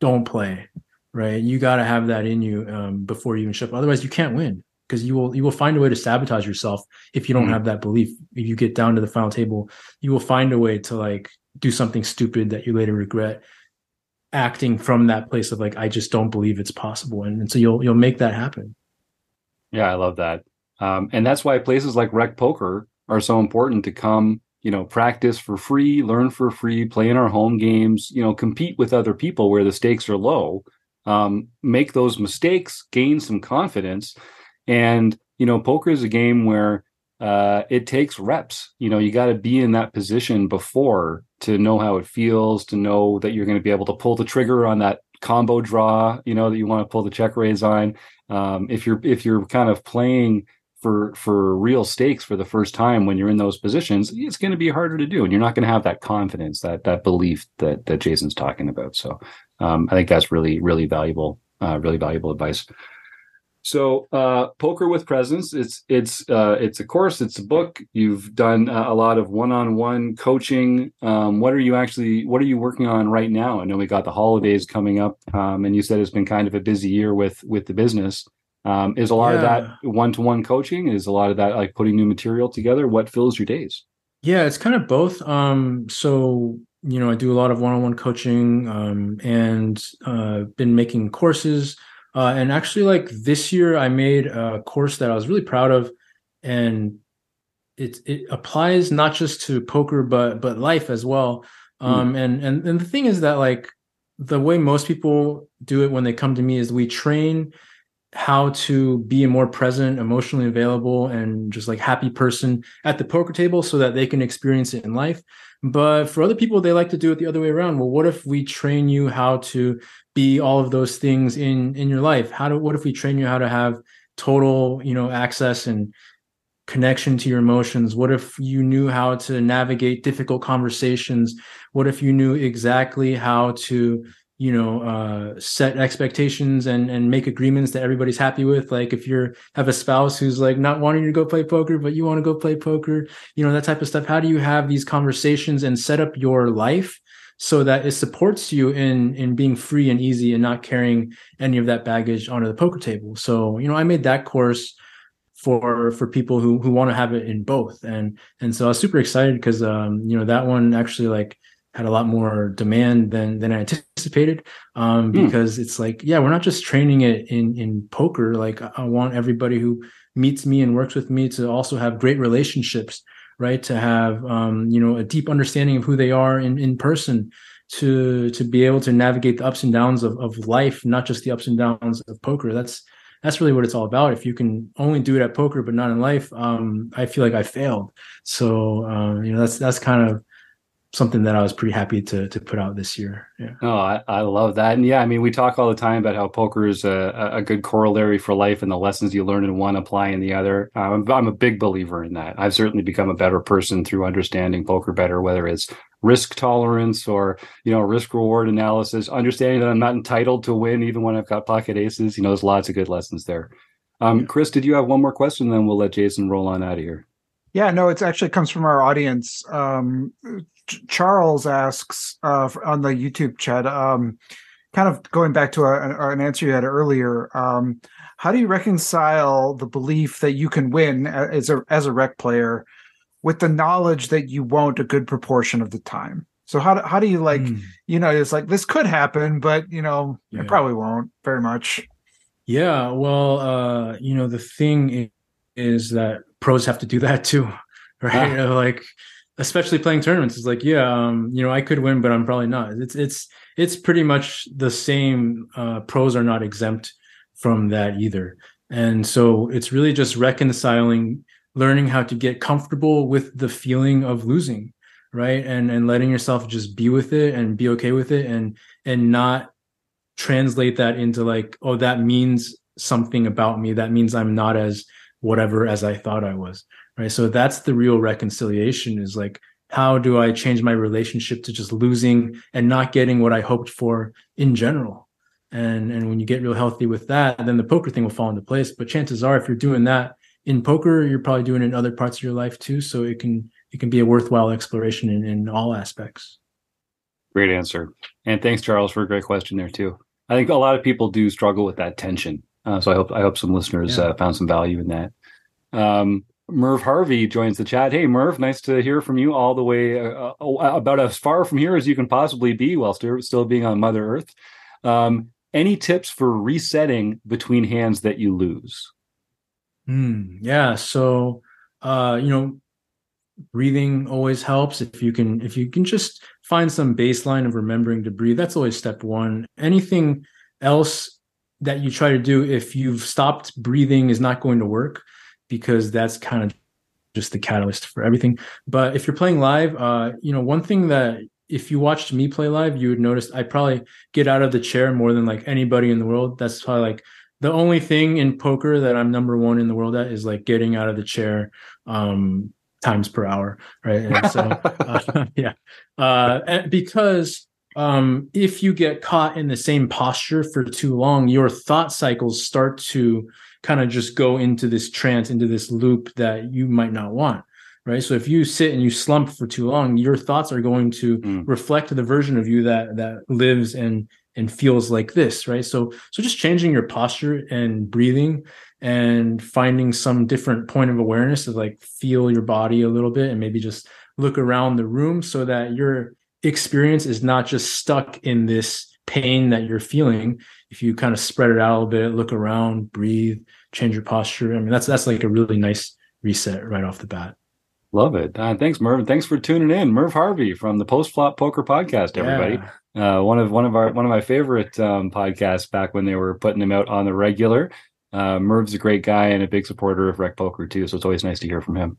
don't play right? You got to have that in you um, before you even show up. Otherwise you can't win because you will you will find a way to sabotage yourself if you don't Mhm. have that belief if you get down to the final table you will find a way to like do something stupid that you later regret acting from that place of like i just don't believe it's possible and, and so you'll you'll make that happen Yeah, I love that. Um, and that's why places like Rec Poker are so important to come, you know, practice for free, learn for free, play in our home games, you know, compete with other people where the stakes are low, um, make those mistakes, gain some confidence. And, you know, poker is a game where uh, it takes reps. You know, you got to be in that position before to know how it feels, to know that you're going to be able to pull the trigger on that combo draw, you know, that you want to pull the check raise on. Um, if you're if you're kind of playing for for real stakes for the first time when you're in those positions it's going to be harder to do and you're not going to have that confidence that that belief that that jason's talking about. So um, i think that's really really valuable uh, really valuable advice so uh, poker with presence it's it's uh, it's a course it's a book you've done uh, a lot of one-on-one coaching um, what are you actually what are you working on right now i know we got the holidays coming up um, and you said it's been kind of a busy year with with the business Um, is a lot of that one to one coaching? Is a lot of that like putting new material together? What fills your days? Yeah, it's kind of both. Um, so you know, I do a lot of one-on-one coaching, um, and uh, been making courses. Uh, and actually, like this year, I made a course that I was really proud of, and it it applies not just to poker but but life as well. Um, and and and the thing is that like the way most people do it when they come to me is we train how to be a more present, emotionally available, and just like happy person at the poker table so that they can experience it in life. But for other people, they like to do it the other way around. Well, what if we train you how to be all of those things in in your life? How do what if we train you how to have total, you know, access and connection to your emotions? What if you knew how to navigate difficult conversations? What if you knew exactly how to you know uh set expectations and and make agreements that everybody's happy with. Like if you're have a spouse who's like not wanting to go play poker but you want to go play poker you know that type of stuff how do you have these conversations and set up your life so that it supports you in in being free and easy and not carrying any of that baggage onto the poker table? So you know i made that course for for people who who want to have it in both. And and so i was super excited because um you know that one actually like had a lot more demand than than I anticipated. Um, Hmm. because it's like, yeah, we're not just training it in in poker. Like, I I want everybody who meets me and works with me to also have great relationships, right? To have um, you know, a deep understanding of who they are in in person, to to be able to navigate the ups and downs of of life, not just the ups and downs of poker. That's that's really what it's all about. If you can only do it at poker but not in life, um, I feel like I failed. So um, you know, that's that's kind of something that I was pretty happy to to put out this year. Yeah. Oh, I, I love that. And yeah, I mean, we talk all the time about how poker is a, a good corollary for life and the lessons you learn in one apply in the other. Um, I'm, I'm a big believer in that. I've certainly become a better person through understanding poker better, whether it's risk tolerance or, you know, risk reward analysis, understanding that I'm not entitled to win even when I've got pocket aces. You know, there's lots of good lessons there. Um, Chris, did you have one more question? Then we'll let Jason roll on out of here. Yeah, no, it actually comes from our audience. Um, Ch- Charles asks uh, on the YouTube chat, um, kind of going back to a, an answer you had earlier. Um, how do you reconcile the belief that you can win as a as a rec player with the knowledge that you won't a good proportion of the time? So how do, how do you like Mm. you know it's like this could happen, but you know Yeah. it probably won't very much. Yeah, well, uh, you know, the thing i- is that pros have to do that too, right? Uh, Like, especially playing tournaments, it's like, yeah, um, you know, I could win, but I'm probably not. It's it's it's pretty much the same. Uh, pros are not exempt from that either, and so it's really just reconciling, learning how to get comfortable with the feeling of losing, right? And and letting yourself just be with it and be okay with it, and and not translate that into like, oh, that means something about me. That means I'm not as whatever as I thought I was. Right. So that's the real reconciliation is like, how do I change my relationship to just losing and not getting what I hoped for in general? And and when you get real healthy with that, then the poker thing will fall into place. But chances are, if you're doing that in poker, you're probably doing it in other parts of your life too. So it can it can be a worthwhile exploration in, in all aspects. Great answer. And thanks, Charles, for a great question there too. I think a lot of people do struggle with that tension. Uh, so I hope I hope some listeners Yeah. uh, found some value in that. Um, Merv Harvey joins the chat. Hey, Merv, nice to hear from you all the way uh, uh, about as far from here as you can possibly be while still still being on Mother Earth. Um, any tips for resetting between hands that you lose? Hmm. yeah. So, uh, you know, breathing always helps. If you can, if you can just find some baseline of remembering to breathe, that's always step one. Anything else that you try to do, if you've stopped breathing, is not going to work because that's kind of just the catalyst for everything. But if you're playing live, uh, you know, one thing that if you watched me play live, you would notice I probably get out of the chair more than like anybody in the world. That's probably like the only thing in poker that I'm number one in the world at is like getting out of the chair um times per hour right and so uh, yeah uh because um if you get caught in the same posture for too long your thought cycles start to kind of just go into this trance into this loop that you might not want right so if you sit and you slump for too long your thoughts are going to Mm. reflect the version of you that that lives and and feels like this, right? So so just changing your posture and breathing and finding some different point of awareness to like feel your body a little bit and maybe just look around the room so that your experience is not just stuck in this pain that you're feeling if you kind of spread it out a little bit look around breathe change your posture i mean that's that's like a really nice reset right off the bat. Love it. Uh, thanks merv thanks for tuning in. Merv harvey from the post flop poker podcast everybody. Yeah. uh, one of one of our one of my favorite um, podcasts back when they were putting them out on the regular. Uh, merv's a great guy and a big supporter of rec poker too so it's always nice to hear from him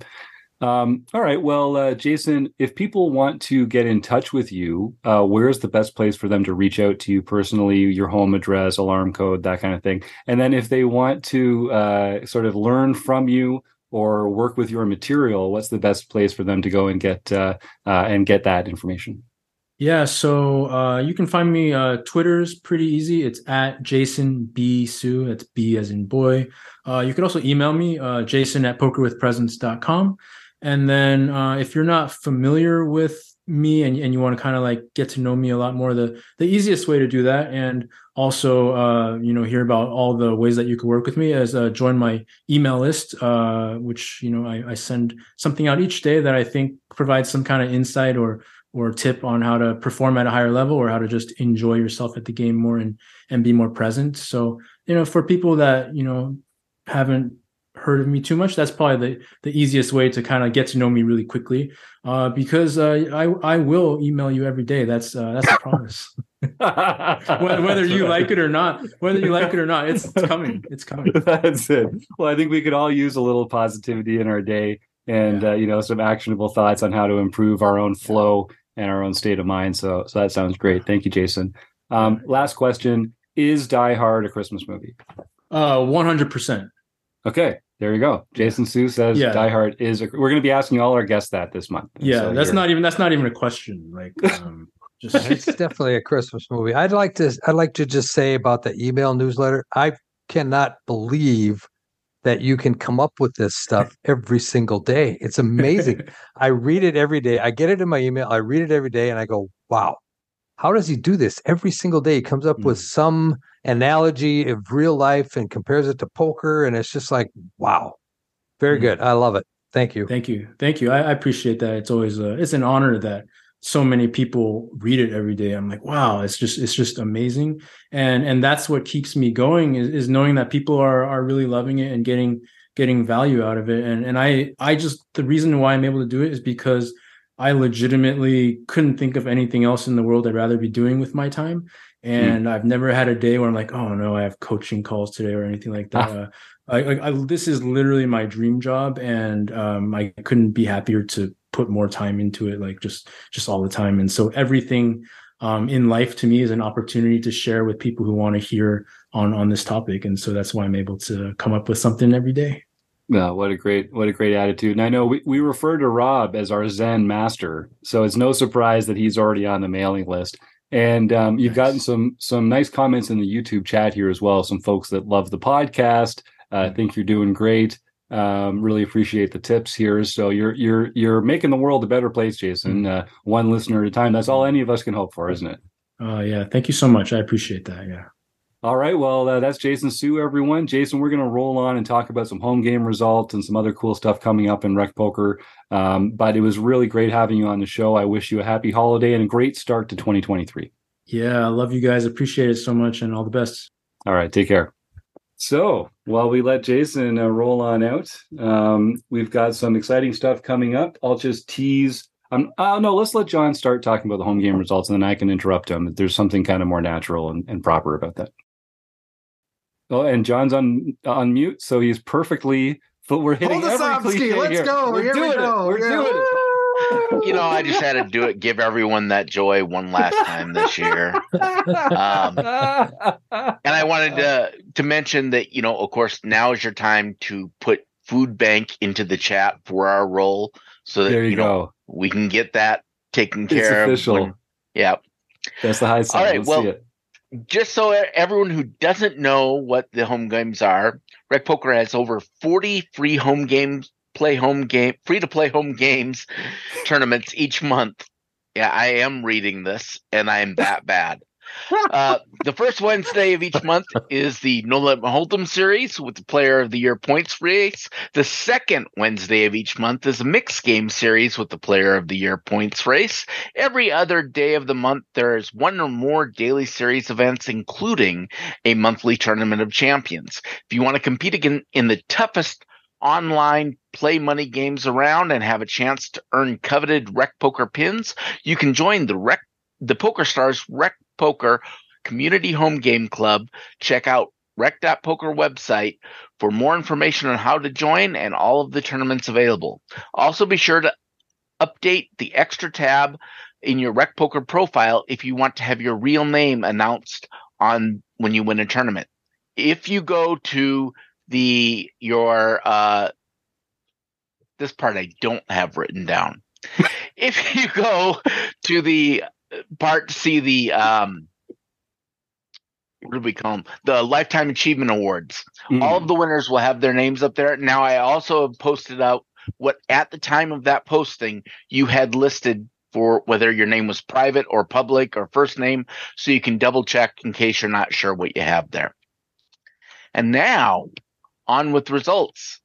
um, all right. Well, uh, Jason, if people want to get in touch with you, uh, where's the best place for them to reach out to you personally, your home address, alarm code, that kind of thing? And then if they want to uh, sort of learn from you or work with your material, what's the best place for them to go and get uh, uh, and get that information? Yeah, so uh, you can find me. Twitter's pretty easy. It's at Jason B Su. That's B as in boy. You can also email me, Jason at pokerwithpresence.com. And then uh, if you're not familiar with me and, and you want to kind of like get to know me a lot more, the the easiest way to do that and also uh, you know hear about all the ways that you could work with me is uh, join my email list, uh, which you know I, I send something out each day that I think provides some kind of insight or or tip on how to perform at a higher level or how to just enjoy yourself at the game more and and be more present. So you know for people that you know haven't heard of me too much, that's probably the, the easiest way to kind of get to know me really quickly. Uh, because uh, I I will email you every day. That's uh, that's a promise. whether, whether you like it or not, whether you like it or not, it's, it's coming. It's coming. That's it. Well, I think we could all use a little positivity in our day, and yeah. uh, you know, some actionable thoughts on how to improve our own flow and our own state of mind. So, so that sounds great. Thank you, Jason. Um, last question: Is Die Hard a Christmas movie? Uh, one hundred percent. Okay, there you go. Jason Su says yeah. Die Hard is. A, we're going to be asking all our guests that this month. Yeah, so that's not even that's not even a question. Like, um, just it's definitely a Christmas movie. I'd like to. I'd like to just say about the email newsletter. I cannot believe that you can come up with this stuff every single day. It's amazing. I read it every day. I get it in my email. I read it every day, and I go, "Wow, how does he do this every single day? He comes up mm. with some analogy of real life and compares it to poker. And it's just like, wow, very mm. good. I love it. Thank you. Thank you. Thank you. I, I appreciate that. It's always a, it's an honor that so many people read it every day. I'm like, wow, it's just, it's just amazing. And, and that's what keeps me going is, is knowing that people are, are really loving it and getting, getting value out of it. And, and I, I just, the reason why I'm able to do it is because I legitimately couldn't think of anything else in the world I'd rather be doing with my time. Hmm. And mm. I've never had a day where I'm like, oh no, I have coaching calls today or anything like that. Ah. Uh, I, I, I, this is literally my dream job, and um, I couldn't be happier to put more time into it, like just just all the time. And so everything um, in life to me is an opportunity to share with people who want to hear on on this topic. And so that's why I'm able to come up with something every day. No, what a great what a great attitude. And I know we, we refer to Rob as our Zen master, so it's no surprise that he's already on the mailing list. And um, you've nice. gotten some some nice comments in the YouTube chat here as well. Some folks that love the podcast. I uh, mm-hmm. think you're doing great. Um, really appreciate the tips here. So you're you're you're making the world a better place, Jason. Mm-hmm. Uh, one listener at a time. That's all any of us can hope for, isn't it? Oh uh, yeah, thank you so much. I appreciate that. Yeah. All right. Well, uh, that's Jason Su, everyone. Jason, we're going to roll on and talk about some home game results and some other cool stuff coming up in Rec Poker. Um, but it was really great having you on the show. I wish you a happy holiday and a great start to 2023. Yeah, I love you guys. Appreciate it so much and all the best. All right. Take care. So while we let Jason uh, roll on out, um, we've got some exciting stuff coming up. I'll just tease. Um, uh, no, let's let John start talking about the home game results, and then I can interrupt him. There's something kind of more natural and, and proper about that. Oh, and John's on on mute, so he's perfectly. But we're hitting Hold every cliche Let's here. go. We're here doing we go. it. We're yeah. doing it. You know, I just had to do it, give everyone that joy one last time this year. Um, and I wanted to to mention that you know, of course, now is your time to put food bank into the chat for our role, so that there you, you go. know we can get that taken care it's official. of. When, yeah, that's the high side. All right, Let's well, just so everyone who doesn't know what the home games are, Rec Poker has over 40 free home games, play home game, free to play home games tournaments each month. Yeah, I am reading this and I am that bad. Uh, the first Wednesday of each month is the No Limit Hold'em series with the Player of the Year points race. The second Wednesday of each month is a mixed game series with the Player of the Year points race. Every other day of the month, there is one or more daily series events, including a monthly tournament of champions. If you want to compete again in the toughest online play money games around and have a chance to earn coveted rec poker pins, you can join the rec the Poker Stars Rec Poker Community Home Game Club. Check out rec.poker website for more information on how to join and all of the tournaments available. Also be sure to update the extra tab in your rec poker profile if you want to have your real name announced on when you win a tournament. If you go to the your uh this part I don't have written down. if you go to the part to see the um what do we call them? The Lifetime Achievement Awards. Mm. All of the winners will have their names up there. Now, I also have posted out what at the time of that posting you had listed for whether your name was private or public or first name, so you can double check in case you're not sure what you have there. And now, on with results.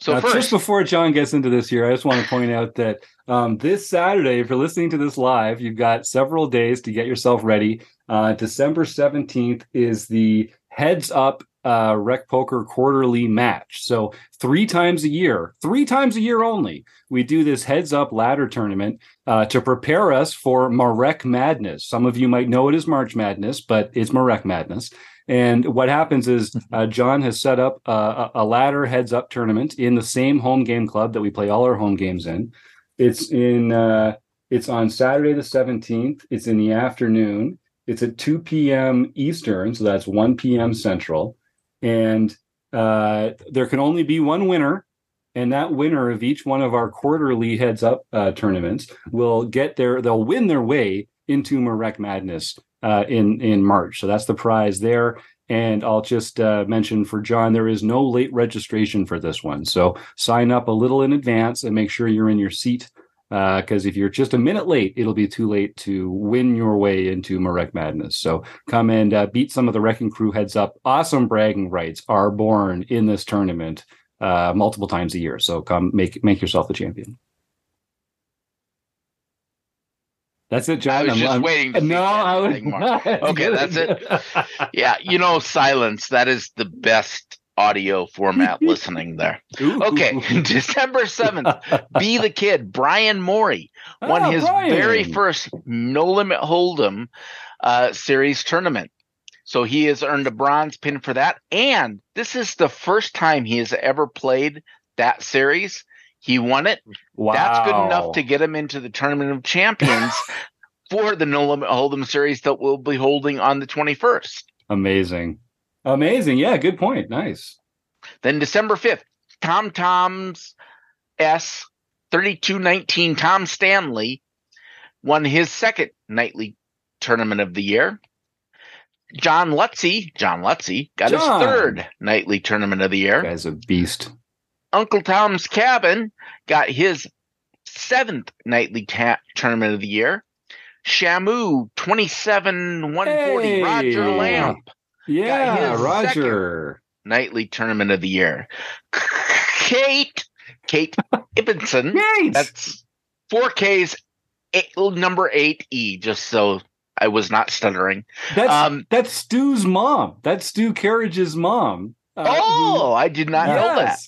So Now, first, just before John gets into this here, I just want to point out that um, this Saturday, if you're listening to this live, you've got several days to get yourself ready. Uh, December 17th is the Heads Up uh, Rec Poker Quarterly Match. So, three times a year, three times a year only, we do this Heads Up Ladder Tournament uh, to prepare us for Marek Madness. Some of you might know it as March Madness, but it's Marek Madness. And what happens is uh, John has set up uh, a ladder heads up tournament in the same home game club that we play all our home games in. It's in uh, it's on Saturday the seventeenth. It's in the afternoon. It's at two p.m. Eastern, so that's one p.m. Central. And uh, there can only be one winner, and that winner of each one of our quarterly heads up uh, tournaments will get their they'll win their way into Marek Madness uh, in in March. So that's the prize there. And I'll just uh, mention for John, there is no late registration for this one. So sign up a little in advance and make sure you're in your seat. Because if you're just a minute late, it'll be too late to win your way into Marek Madness. So come and uh, beat some of the Wrecking Crew heads up. Awesome bragging rights are born in this tournament uh, multiple times a year. So come make make yourself the champion. That's it, John. I was I'm- just I'm- waiting to no, I was not. Okay, that's it. Yeah, you know, silence. That is the best audio format listening there. Ooh. Okay, December 7th, Be the Kid, Brian Morey won Ah, his Brian. very first No Limit Hold'em uh, series tournament. So he has earned a bronze pin for that. And this is the first time he has ever played that series. He won it. Wow. That's good enough to get him into the Tournament of Champions for the No Limit Hold'em series that we'll be holding on the 21st. Amazing. Amazing. Yeah, good point. Nice. Then December 5th, Tom Tom's S 3219 Tom Stanley won his second nightly tournament of the year. John Lutzy, John Lutzy got John. his third nightly tournament of the year. Guy's a beast. Uncle Tom's Cabin got his seventh nightly ta- tournament of the year. Shamu 27 140 Hey. Roger Lamp Yeah, his Roger. nightly tournament of the year. Kate Kate Ibbenson Yay! that's 4K's eight, number 8E just so I was not stuttering. That's Um that's Stu's mom. That's Stu Carriage's mom. uh, who- oh, I did not know that.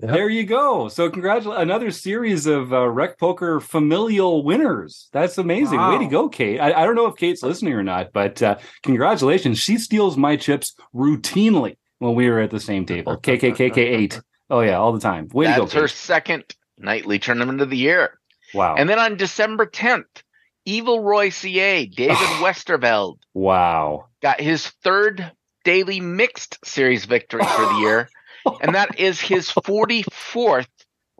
Yes. Yep. There you go. So congratulations. Another series of uh, Rec Poker familial winners. That's amazing. Way to go, Kate. I, I don't know if Kate's listening or not, but uh, congratulations. She steals my chips routinely when we were at the same table. KKKK8. Oh, yeah, all the time. Way to go. That's her second nightly tournament of the year. Wow. And then on December 10th, Evil Roy CA, David Westerveld, wow. got his third daily mixed series victory for the year, and that is his 44th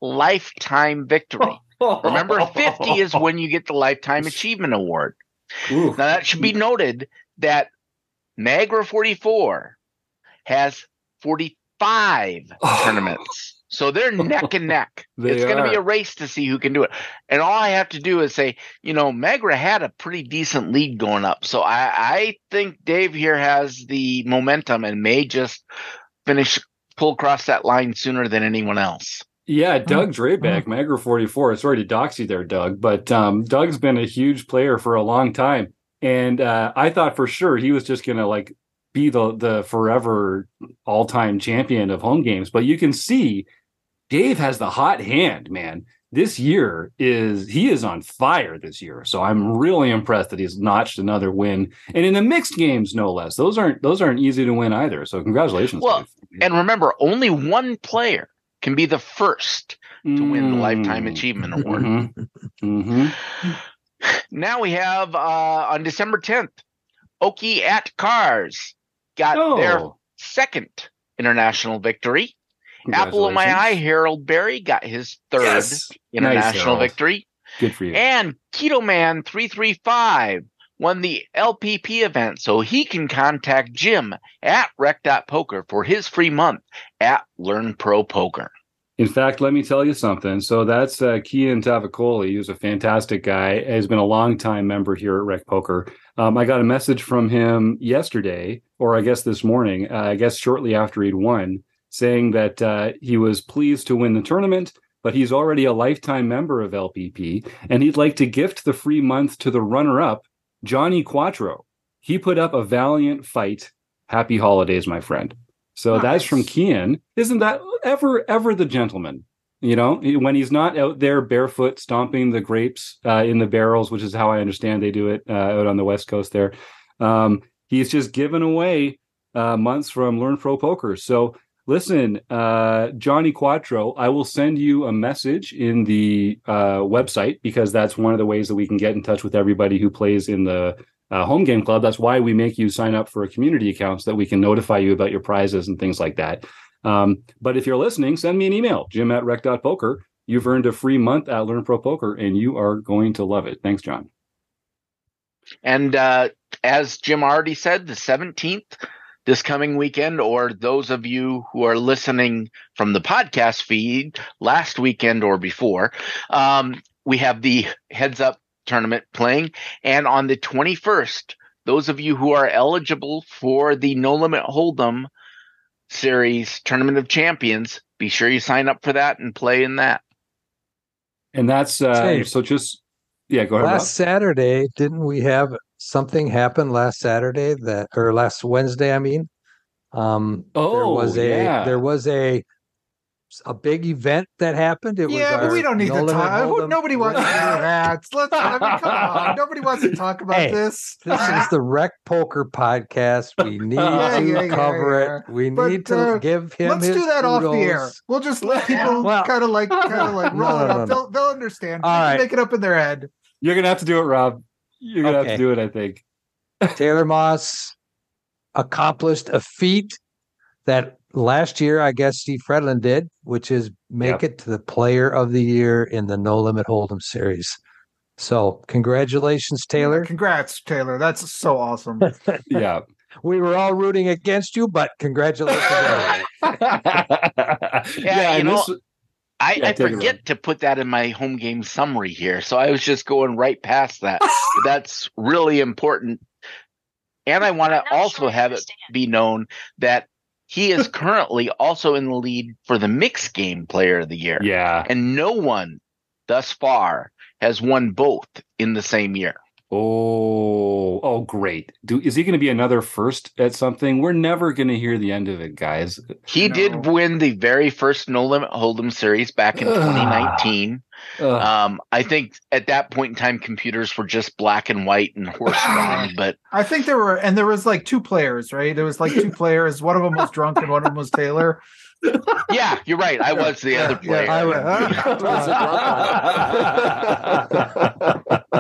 lifetime victory. Remember, 50 is when you get the Lifetime Achievement Award. Ooh. Now, that should be noted that Niagara 44 has 40 five Oh. tournaments. So they're neck and neck. They it's going to be a race to see who can do it. And all I have to do is say, you know, Magra had a pretty decent lead going up. So I, I think Dave here has the momentum and may just finish, pull across that line sooner than anyone else. Yeah, Doug Drabeck, Magger 44. Sorry to dox you there, Doug, but um, Doug's been a huge player for a long time. And uh, I thought for sure he was just going to like be the, the forever all time champion of home games. But you can see Dave has the hot hand, man. This year is he is on fire this year. So I'm really impressed that he's notched another win. And in the mixed games, no less. Those aren't those aren't easy to win either. So congratulations. Well, Dave. And remember, only one player can be the first to win the Lifetime Mm. Achievement Award. Mhm. Mhm. Now we have uh, on December 10th, Oki at Cars got their Oh, second international victory. Apple of my eye. Harold Berry got his third Yes. international Harold. victory. Good for you. And Keto Man 335 won the LPP event, so he can contact Jim at rec.poker for his free month at Learn Pro Poker. In fact, let me tell you something. So that's uh, Kian Tavicoli, who's a fantastic guy. Has been a long time member here at Rec Poker. Um, I got a message from him yesterday, or I guess this morning. Uh, I guess shortly after he'd won, saying that uh, he was pleased to win the tournament, but he's already a lifetime member of LPP, and he'd like to gift the free month to the runner-up, Johnny Quattro. He put up a valiant fight. Happy holidays, my friend. So that's from Nice. Kian. Isn't that ever, ever the gentleman? You know, when he's not out there barefoot stomping the grapes uh, in the barrels, which is how I understand they do it uh, out on the West Coast there. Um, he's just given away uh, months from Learn Pro Poker. So listen, uh, Johnny Quattro, I will send you a message in the uh, website because that's one of the ways that we can get in touch with everybody who plays in the uh, home game club. That's why we make you sign up for a community account so that we can notify you about your prizes and things like that. Um, but if you're listening, send me an email, jim at rec.poker. You've earned a free month at Learn Pro Poker and you are going to love it. Thanks, John. And uh, as Jim already said, the 17th, this coming weekend, or those of you who are listening from the podcast feed last weekend or before, um, we have the heads up tournament playing. And on the 21st, those of you who are eligible for the No Limit Hold'em series Tournament of Champions, be sure you sign up for that and play in that. And that's uh, Say, so just, yeah, go ahead. Rob. last Saturday, didn't we have something happened last Saturday that or last Wednesday, I mean? Um there Oh, was a yeah. there was a a big event that happened. It yeah, was but we don't need No to talk. who- Nobody wants to do that. Let's. I mean, come on. Nobody wants to talk about Hey, this. This is the Rec Poker podcast. We need Yeah, to yeah, yeah, cover yeah. it. We But, need to uh, give him. Let's his do that off the air. We'll just let people Well- kind of like, kind of like No, roll no, it up. no. They'll, they'll understand. All They can right. Make it up in their head. You're going to have to do it, Rob. You're going to have to do it, I think. Taylor Moss accomplished a feat that last year, I guess Steve Fredlin did, which is make it to the player of the year in the No Limit Hold'em series. So, congratulations, Taylor. Congrats, Taylor. That's so awesome. Yeah. We were all rooting against you, but congratulations. anyway. yeah, you know, this- I, Yeah, I forget to put that in my home game summary here, so I was just going right past that. But That's really important, and I want to also sure I have it be known that he is currently also in the lead for the mixed game player of the year, yeah. and no one thus far has won both in the same year. Oh, oh, great. Do is he going to be another first at something? We're never going to hear the end of it, guys. He No. did win the very first No Limit Hold'em series back in Ugh. 2019. Ugh. Um, I think at that point in time, computers were just black and white and horse drawn, but I think there were, and there was like two players, right? There was like two players. One of them was drunk, and one of them was Taylor. yeah, you're right. I was the other Yeah, player. I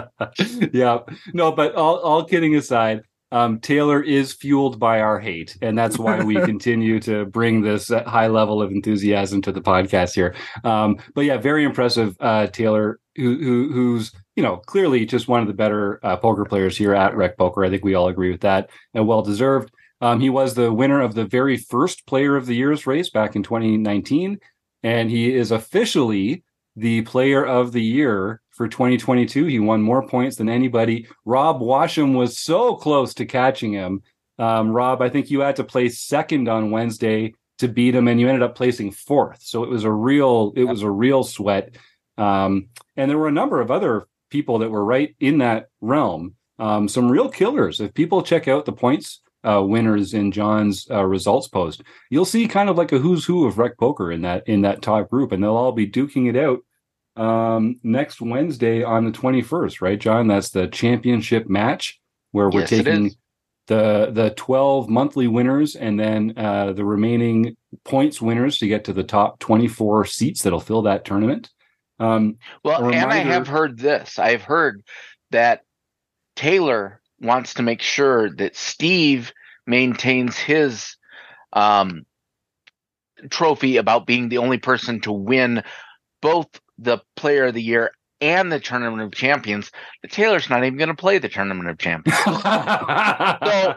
yeah. No, but all, all kidding aside, um, Taylor is fueled by our hate, and that's why we continue to bring this uh, high level of enthusiasm to the podcast here. Um, but yeah, very impressive, uh, Taylor, who, who who's you know clearly just one of the better uh, poker players here at Rec Poker. I think we all agree with that, and well deserved. Um, he was the winner of the very first Player of the Year's race back in 2019, and he is officially the Player of the Year for 2022. He won more points than anybody. Rob Washam was so close to catching him. Um, Rob, I think you had to place second on Wednesday to beat him, and you ended up placing fourth. So it was a real, it was a real sweat. Um, and there were a number of other people that were right in that realm. Um, some real killers. If people check out the points uh, winners in John's uh, results post, you'll see kind of like a who's who of rec poker in that in that top group, and they'll all be duking it out um, next Wednesday on the 21st, right, John? That's the championship match where we're Yes, taking the the 12 monthly winners and then uh, the remaining points winners to get to the top 24 seats that'll fill that tournament. Um, Well, A and I have heard this. I've heard that Taylor wants to make sure that Steve maintains his um, trophy about being the only person to win both the Player of the Year and the Tournament of Champions. That Taylor's not even going to play the Tournament of Champions. so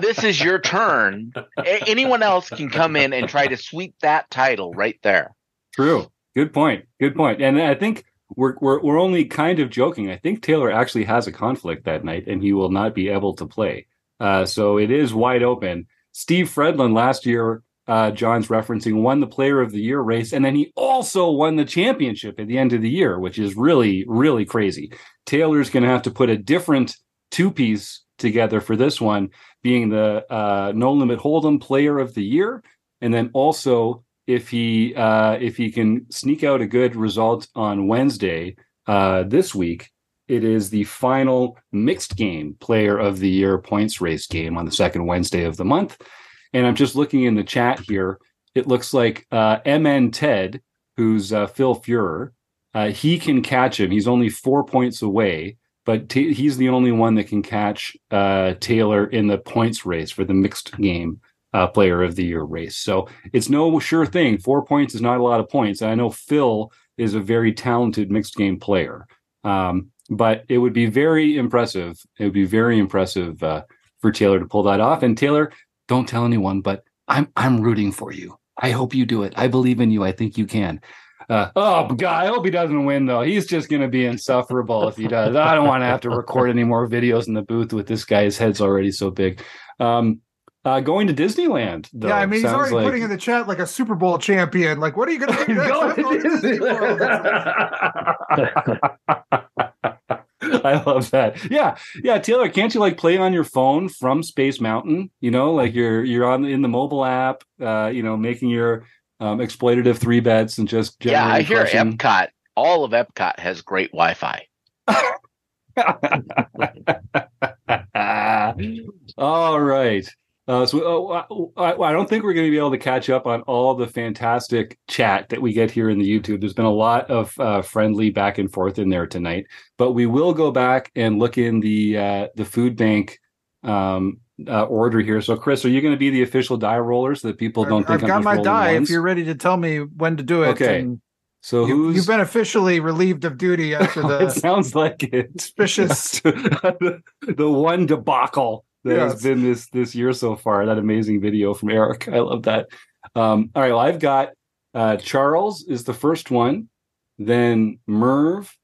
this is your turn. A- anyone else can come in and try to sweep that title right there. True. Good point. Good point. And I think we're we're we're only kind of joking. I think Taylor actually has a conflict that night, and he will not be able to play. Uh, so it is wide open. Steve Fredlin last year, uh, John's referencing, won the Player of the Year race, and then he also won the championship at the end of the year, which is really really crazy. Taylor's going to have to put a different two piece together for this one, being the uh, No Limit Hold'em Player of the Year, and then also if he uh, if he can sneak out a good result on Wednesday uh, this week, it is the final mixed game player of the year points race game on the second Wednesday of the month. And I'm just looking in the chat here. It looks like uh, MN Ted, who's uh, Phil Fuhrer, uh, he can catch him. He's only four points away, but Ta he's the only one that can catch uh, Taylor in the points race for the mixed game uh, player of the year race. So it's no sure thing. Four points is not a lot of points. And I know Phil is a very talented mixed game player. Um, but it would be very impressive. It would be very impressive uh, for Taylor to pull that off. And Taylor, don't tell anyone, but I'm I'm rooting for you. I hope you do it. I believe in you. I think you can. Uh, oh God, I hope he doesn't win though. He's just going to be insufferable if he does. I don't want to have to record any more videos in the booth with this guy's head's already so big. Um, uh, going to Disneyland. Though, yeah, I mean, he's already like- putting in the chat like a Super Bowl champion. Like, what are you going to do next? Go I'm going to Disney World. I love that. Yeah, yeah, Taylor, can't you like play on your phone from Space Mountain? You know, like you're you're on in the mobile app, uh, you know, making your um, exploitative three bets and just Yeah, I hear crushing. Epcot. All of Epcot has great Wi-Fi. all right. Uh, so uh, I, I don't think we're going to be able to catch up on all the fantastic chat that we get here in the YouTube. There's been a lot of uh, friendly back and forth in there tonight, but we will go back and look in the uh, the food bank um, uh, order here. So, Chris, are you going to be the official die roller so that people don't I've think got I'm just my die. ones? If you're ready to tell me when to do it, Okay. and so you, who's? you've been officially relieved of duty after the. it sounds like it. suspicious. the one debacle that Yes. has been this this year so far. That amazing video from Eric. I love that. Um, all right, well, I've got uh, Charles is the first one, then Merv,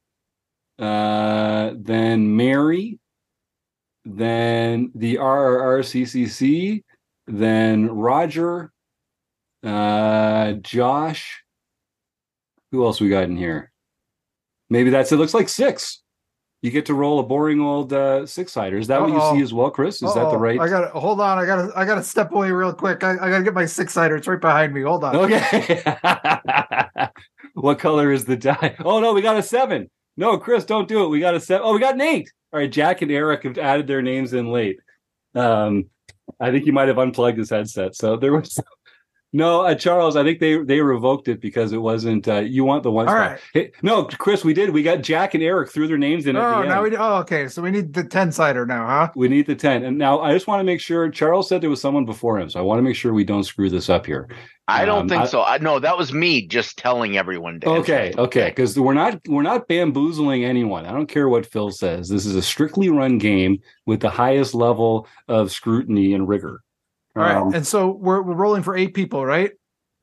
uh, then Mary, then the RRRCCC, then Roger, uh, Josh. Who else we got in here? Maybe that's it. Looks like six. You get to roll a boring old uh, six sider. Is that what you see as well, Chris? Is that the right? I got to hold on. I got to. I got to step away real quick. I, I got to get my six sider. It's right behind me. Hold on. Okay. what color is the die? Oh no, we got a seven. No, Chris, don't do it. We got a seven. Oh, we got an eight. All right, Jack and Eric have added their names in late. Um, I think you might have unplugged his headset. So there was no uh, Charles. I think they they revoked it because it wasn't. Uh, you want the one? All spot. right. Hey, no, Chris, we did. We got Jack and Eric threw their names in. at Oh, the now end. we. Oh, okay. So we need the ten sider now, huh? We need the 10. And now I just want to make sure Charles said there was someone before him. So I want to make sure we don't screw this up here. I don't Um, think I- so. I, no, that was me just telling everyone. To Okay, enter. okay, because we're not we're not bamboozling anyone. I don't care what Phil says. This is a strictly run game with the highest level of scrutiny and rigor. All right, Um, and so we're we're rolling for eight people, right?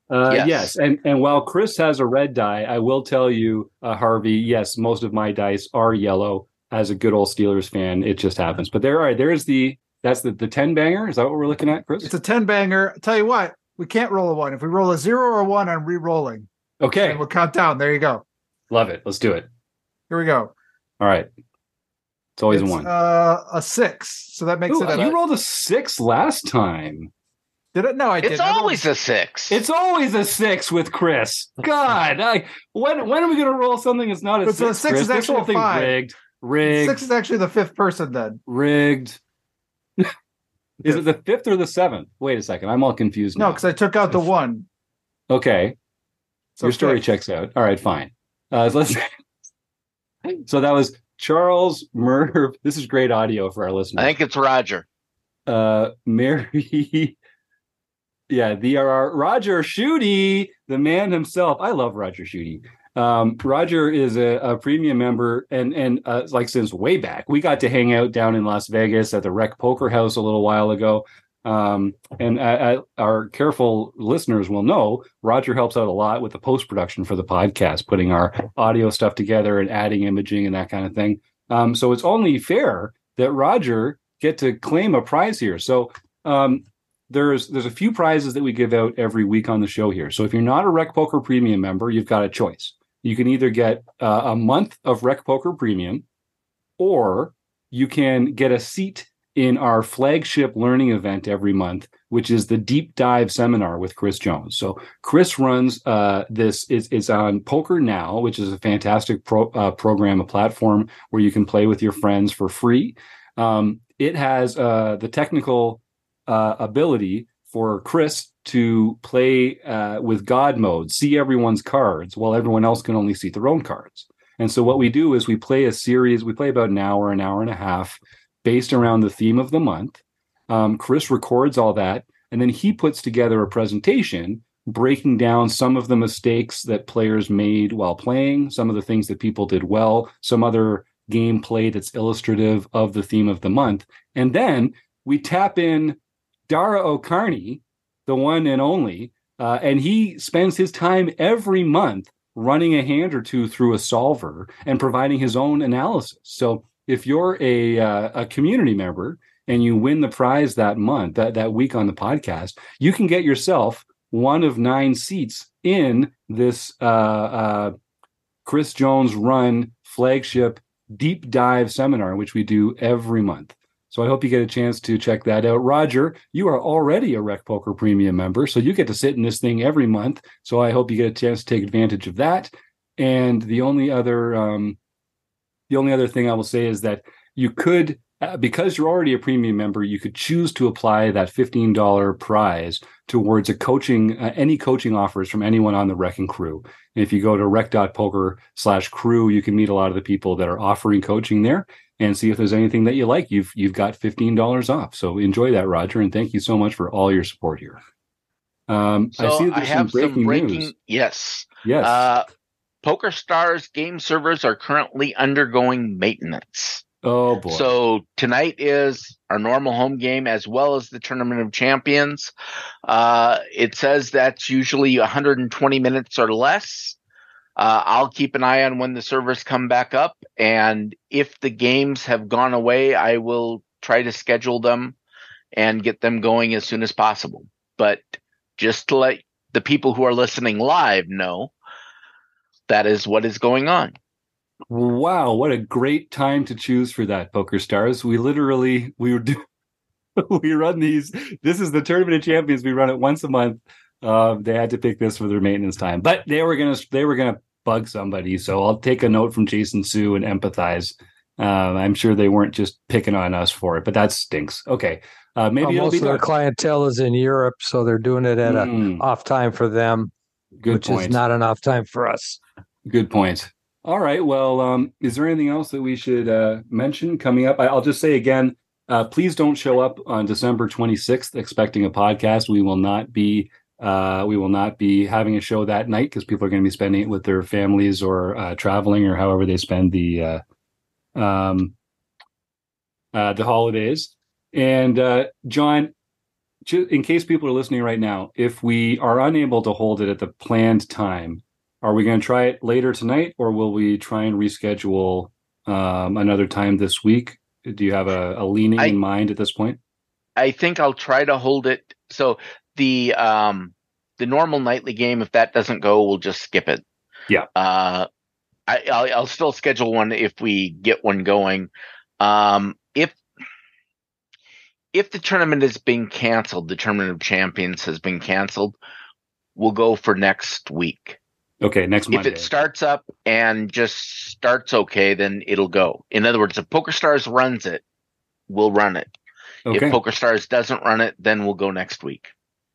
Uh, yes. Yes. and and while Chris has a red die, I will tell you, uh, Harvey. Yes, most of my dice are yellow. As a good old Steelers fan, it just happens. But there, all right, there's the that's the the ten banger. Is that what we're looking at, Chris? It's a ten banger. Tell you what, we can't roll a one. If we roll a zero or a one, I'm re-rolling. okay, And we'll count down. There you go. love it. Let's do it. Here we go. All right, it's always It's, one. Uh, a six. So that makes Ooh, it. A, you rolled a six last time. did it? No, I did. It's always a six. It's always a six with Chris. God, I, when when are we going to roll something that's not a But six? the six Chris? is This actually whole a five. rigged. Rigged. Six is actually the fifth person. Then rigged. Is it the fifth or the seventh? Wait a second. I'm all confused no, because I took out the one. Okay. So Your story fifth. checks out. All right, fine. Uh, so let's. so that was Charles Merv. This is great audio for our listeners. I think it's Roger. uh, Mary. yeah, the uh, Roger Shooty, the man himself. I love Roger Shooty. Um, Roger is a, a premium member, and and uh, like since way back, we got to hang out down in Las Vegas at the Rec Poker House a little while ago. Um, and uh, uh, our careful listeners will know Roger helps out a lot with the post production for the podcast, putting our audio stuff together and adding imaging and that kind of thing. Um, so it's only fair that Roger get to claim a prize here. So um, there's there's a few prizes that we give out every week on the show here. So if you're not a Rec Poker Premium member, you've got a choice. You can either get uh, a month of Rec Poker Premium, or you can get a seat in our flagship learning event every month, which is the deep dive seminar with Chris Jones. So Chris runs uh, this is is on Poker Now, which is a fantastic pro, uh, program, a platform where you can play with your friends for free. Um, it has uh, the technical uh, ability for Chris to play uh, with God mode, see everyone's cards, while everyone else can only see their own cards. And so what we do is we play a series. We play about an hour, an hour and a half, based around the theme of the month. Um, Chris records all that, and then he puts together a presentation breaking down some of the mistakes that players made while playing, some of the things that people did well, some other gameplay that's illustrative of the theme of the month. And then we tap in Dara O'Kearney, the one and only, uh, and he spends his time every month running a hand or two through a solver and providing his own analysis. So if you're a uh, a community member and you win the prize that month, that that week on the podcast, you can get yourself one of nine seats in this uh, uh, Chris Jones run flagship deep dive seminar, which we do every month. So I hope you get a chance to check that out. Roger, you are already a Rec Poker Premium member, so you get to sit in this thing every month. So I hope you get a chance to take advantage of that. And the only other um, the only other thing I will say is that you could, uh, because you're already a premium member, you could choose to apply that fifteen dollar prize towards a coaching uh, any coaching offers from anyone on the Wrecking Crew. And if you go to rec.poker slash crew, you can meet a lot of the people that are offering coaching there and see if there's anything that you like. You've you've got fifteen dollars off. So enjoy that, Roger, and thank you so much for all your support here. Um, So I see I, that there's have some breaking, breaking. news. Yes. Yes. Uh, Poker Stars game servers are currently undergoing maintenance. oh boy. So tonight is our normal home game as well as the Tournament of Champions. Uh, it says that's usually 120 minutes or less. Uh, I'll keep an eye on when the servers come back up, and if the games have gone away, I will try to schedule them and get them going as soon as possible. But just to let the people who are listening live know, that is what is going on. Wow, what a great time to choose for that, Poker Stars. We literally we do we run these. This is the Tournament of Champions. We run it once a month. Uh, they had to pick this for their maintenance time, but they were gonna they were gonna bug somebody. So I'll take a note from Jason Su and empathize. Uh, I'm sure they weren't just picking on us for it, but that stinks. Okay, uh, maybe Well, most be of their clientele is in Europe, so they're doing it at a Mm, off time for them, good which point. is not an off time for us. Good point. All right. Well, um, is there anything else that we should uh, mention coming up? I, I'll just say again, uh, please don't show up on December 26th expecting a podcast. We will not be uh, we will not be having a show that night because people are going to be spending it with their families or uh, traveling or however they spend the uh, um, uh, the holidays. And John, in case people are listening right now, if we are unable to hold it at the planned time, are we going to try it later tonight, or will we try and reschedule um, another time this week? Do you have a, a leaning I, in mind at this point? I think I'll try to hold it. So the um, the normal nightly game, if that doesn't go, we'll just skip it. Yeah. Uh, I, I'll, I'll still schedule one if we get one going. Um, if if the tournament is being canceled, the tournament of champions has been canceled, we'll go for next week. Okay, next Monday. If it starts up and just starts okay, then it'll go. In other words, if Poker Stars runs it, we'll run it. Okay. If Poker Stars doesn't run it, then we'll go next week.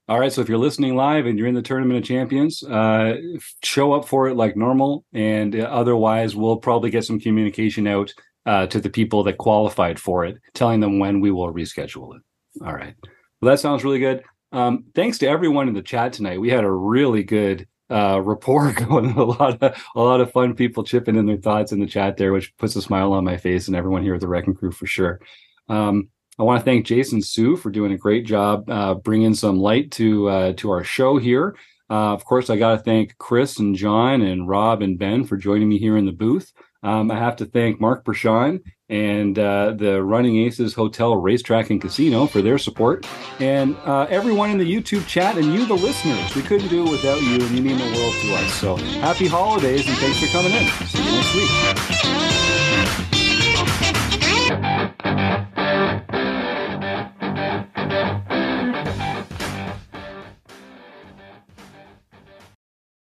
All right. So if you're listening live and you're in the Tournament of Champions, uh, show up for it like normal. And uh, otherwise, we'll probably get some communication out uh, to the people that qualified for it, telling them when we will reschedule it. All right. Well, that sounds really good. Um, thanks to everyone in the chat tonight. We had a really good uh, rapport going. A lot of a lot of fun people chipping in their thoughts in the chat there, which puts a smile on my face and everyone here at the Wrecking Crew for sure. Um, I want to thank Jason Su for doing a great job uh, bringing some light to uh, to our show here. Uh, of course, I got to thank Chris and John and Rob and Ben for joining me here in the booth. Um, I have to thank Mark Brashan and uh, the Running Aces Hotel, Racetrack, and Casino for their support, and uh, everyone in the YouTube chat and you, the listeners. We couldn't do it without you, and you mean the world to us. So happy holidays, and thanks for coming in. See you next week.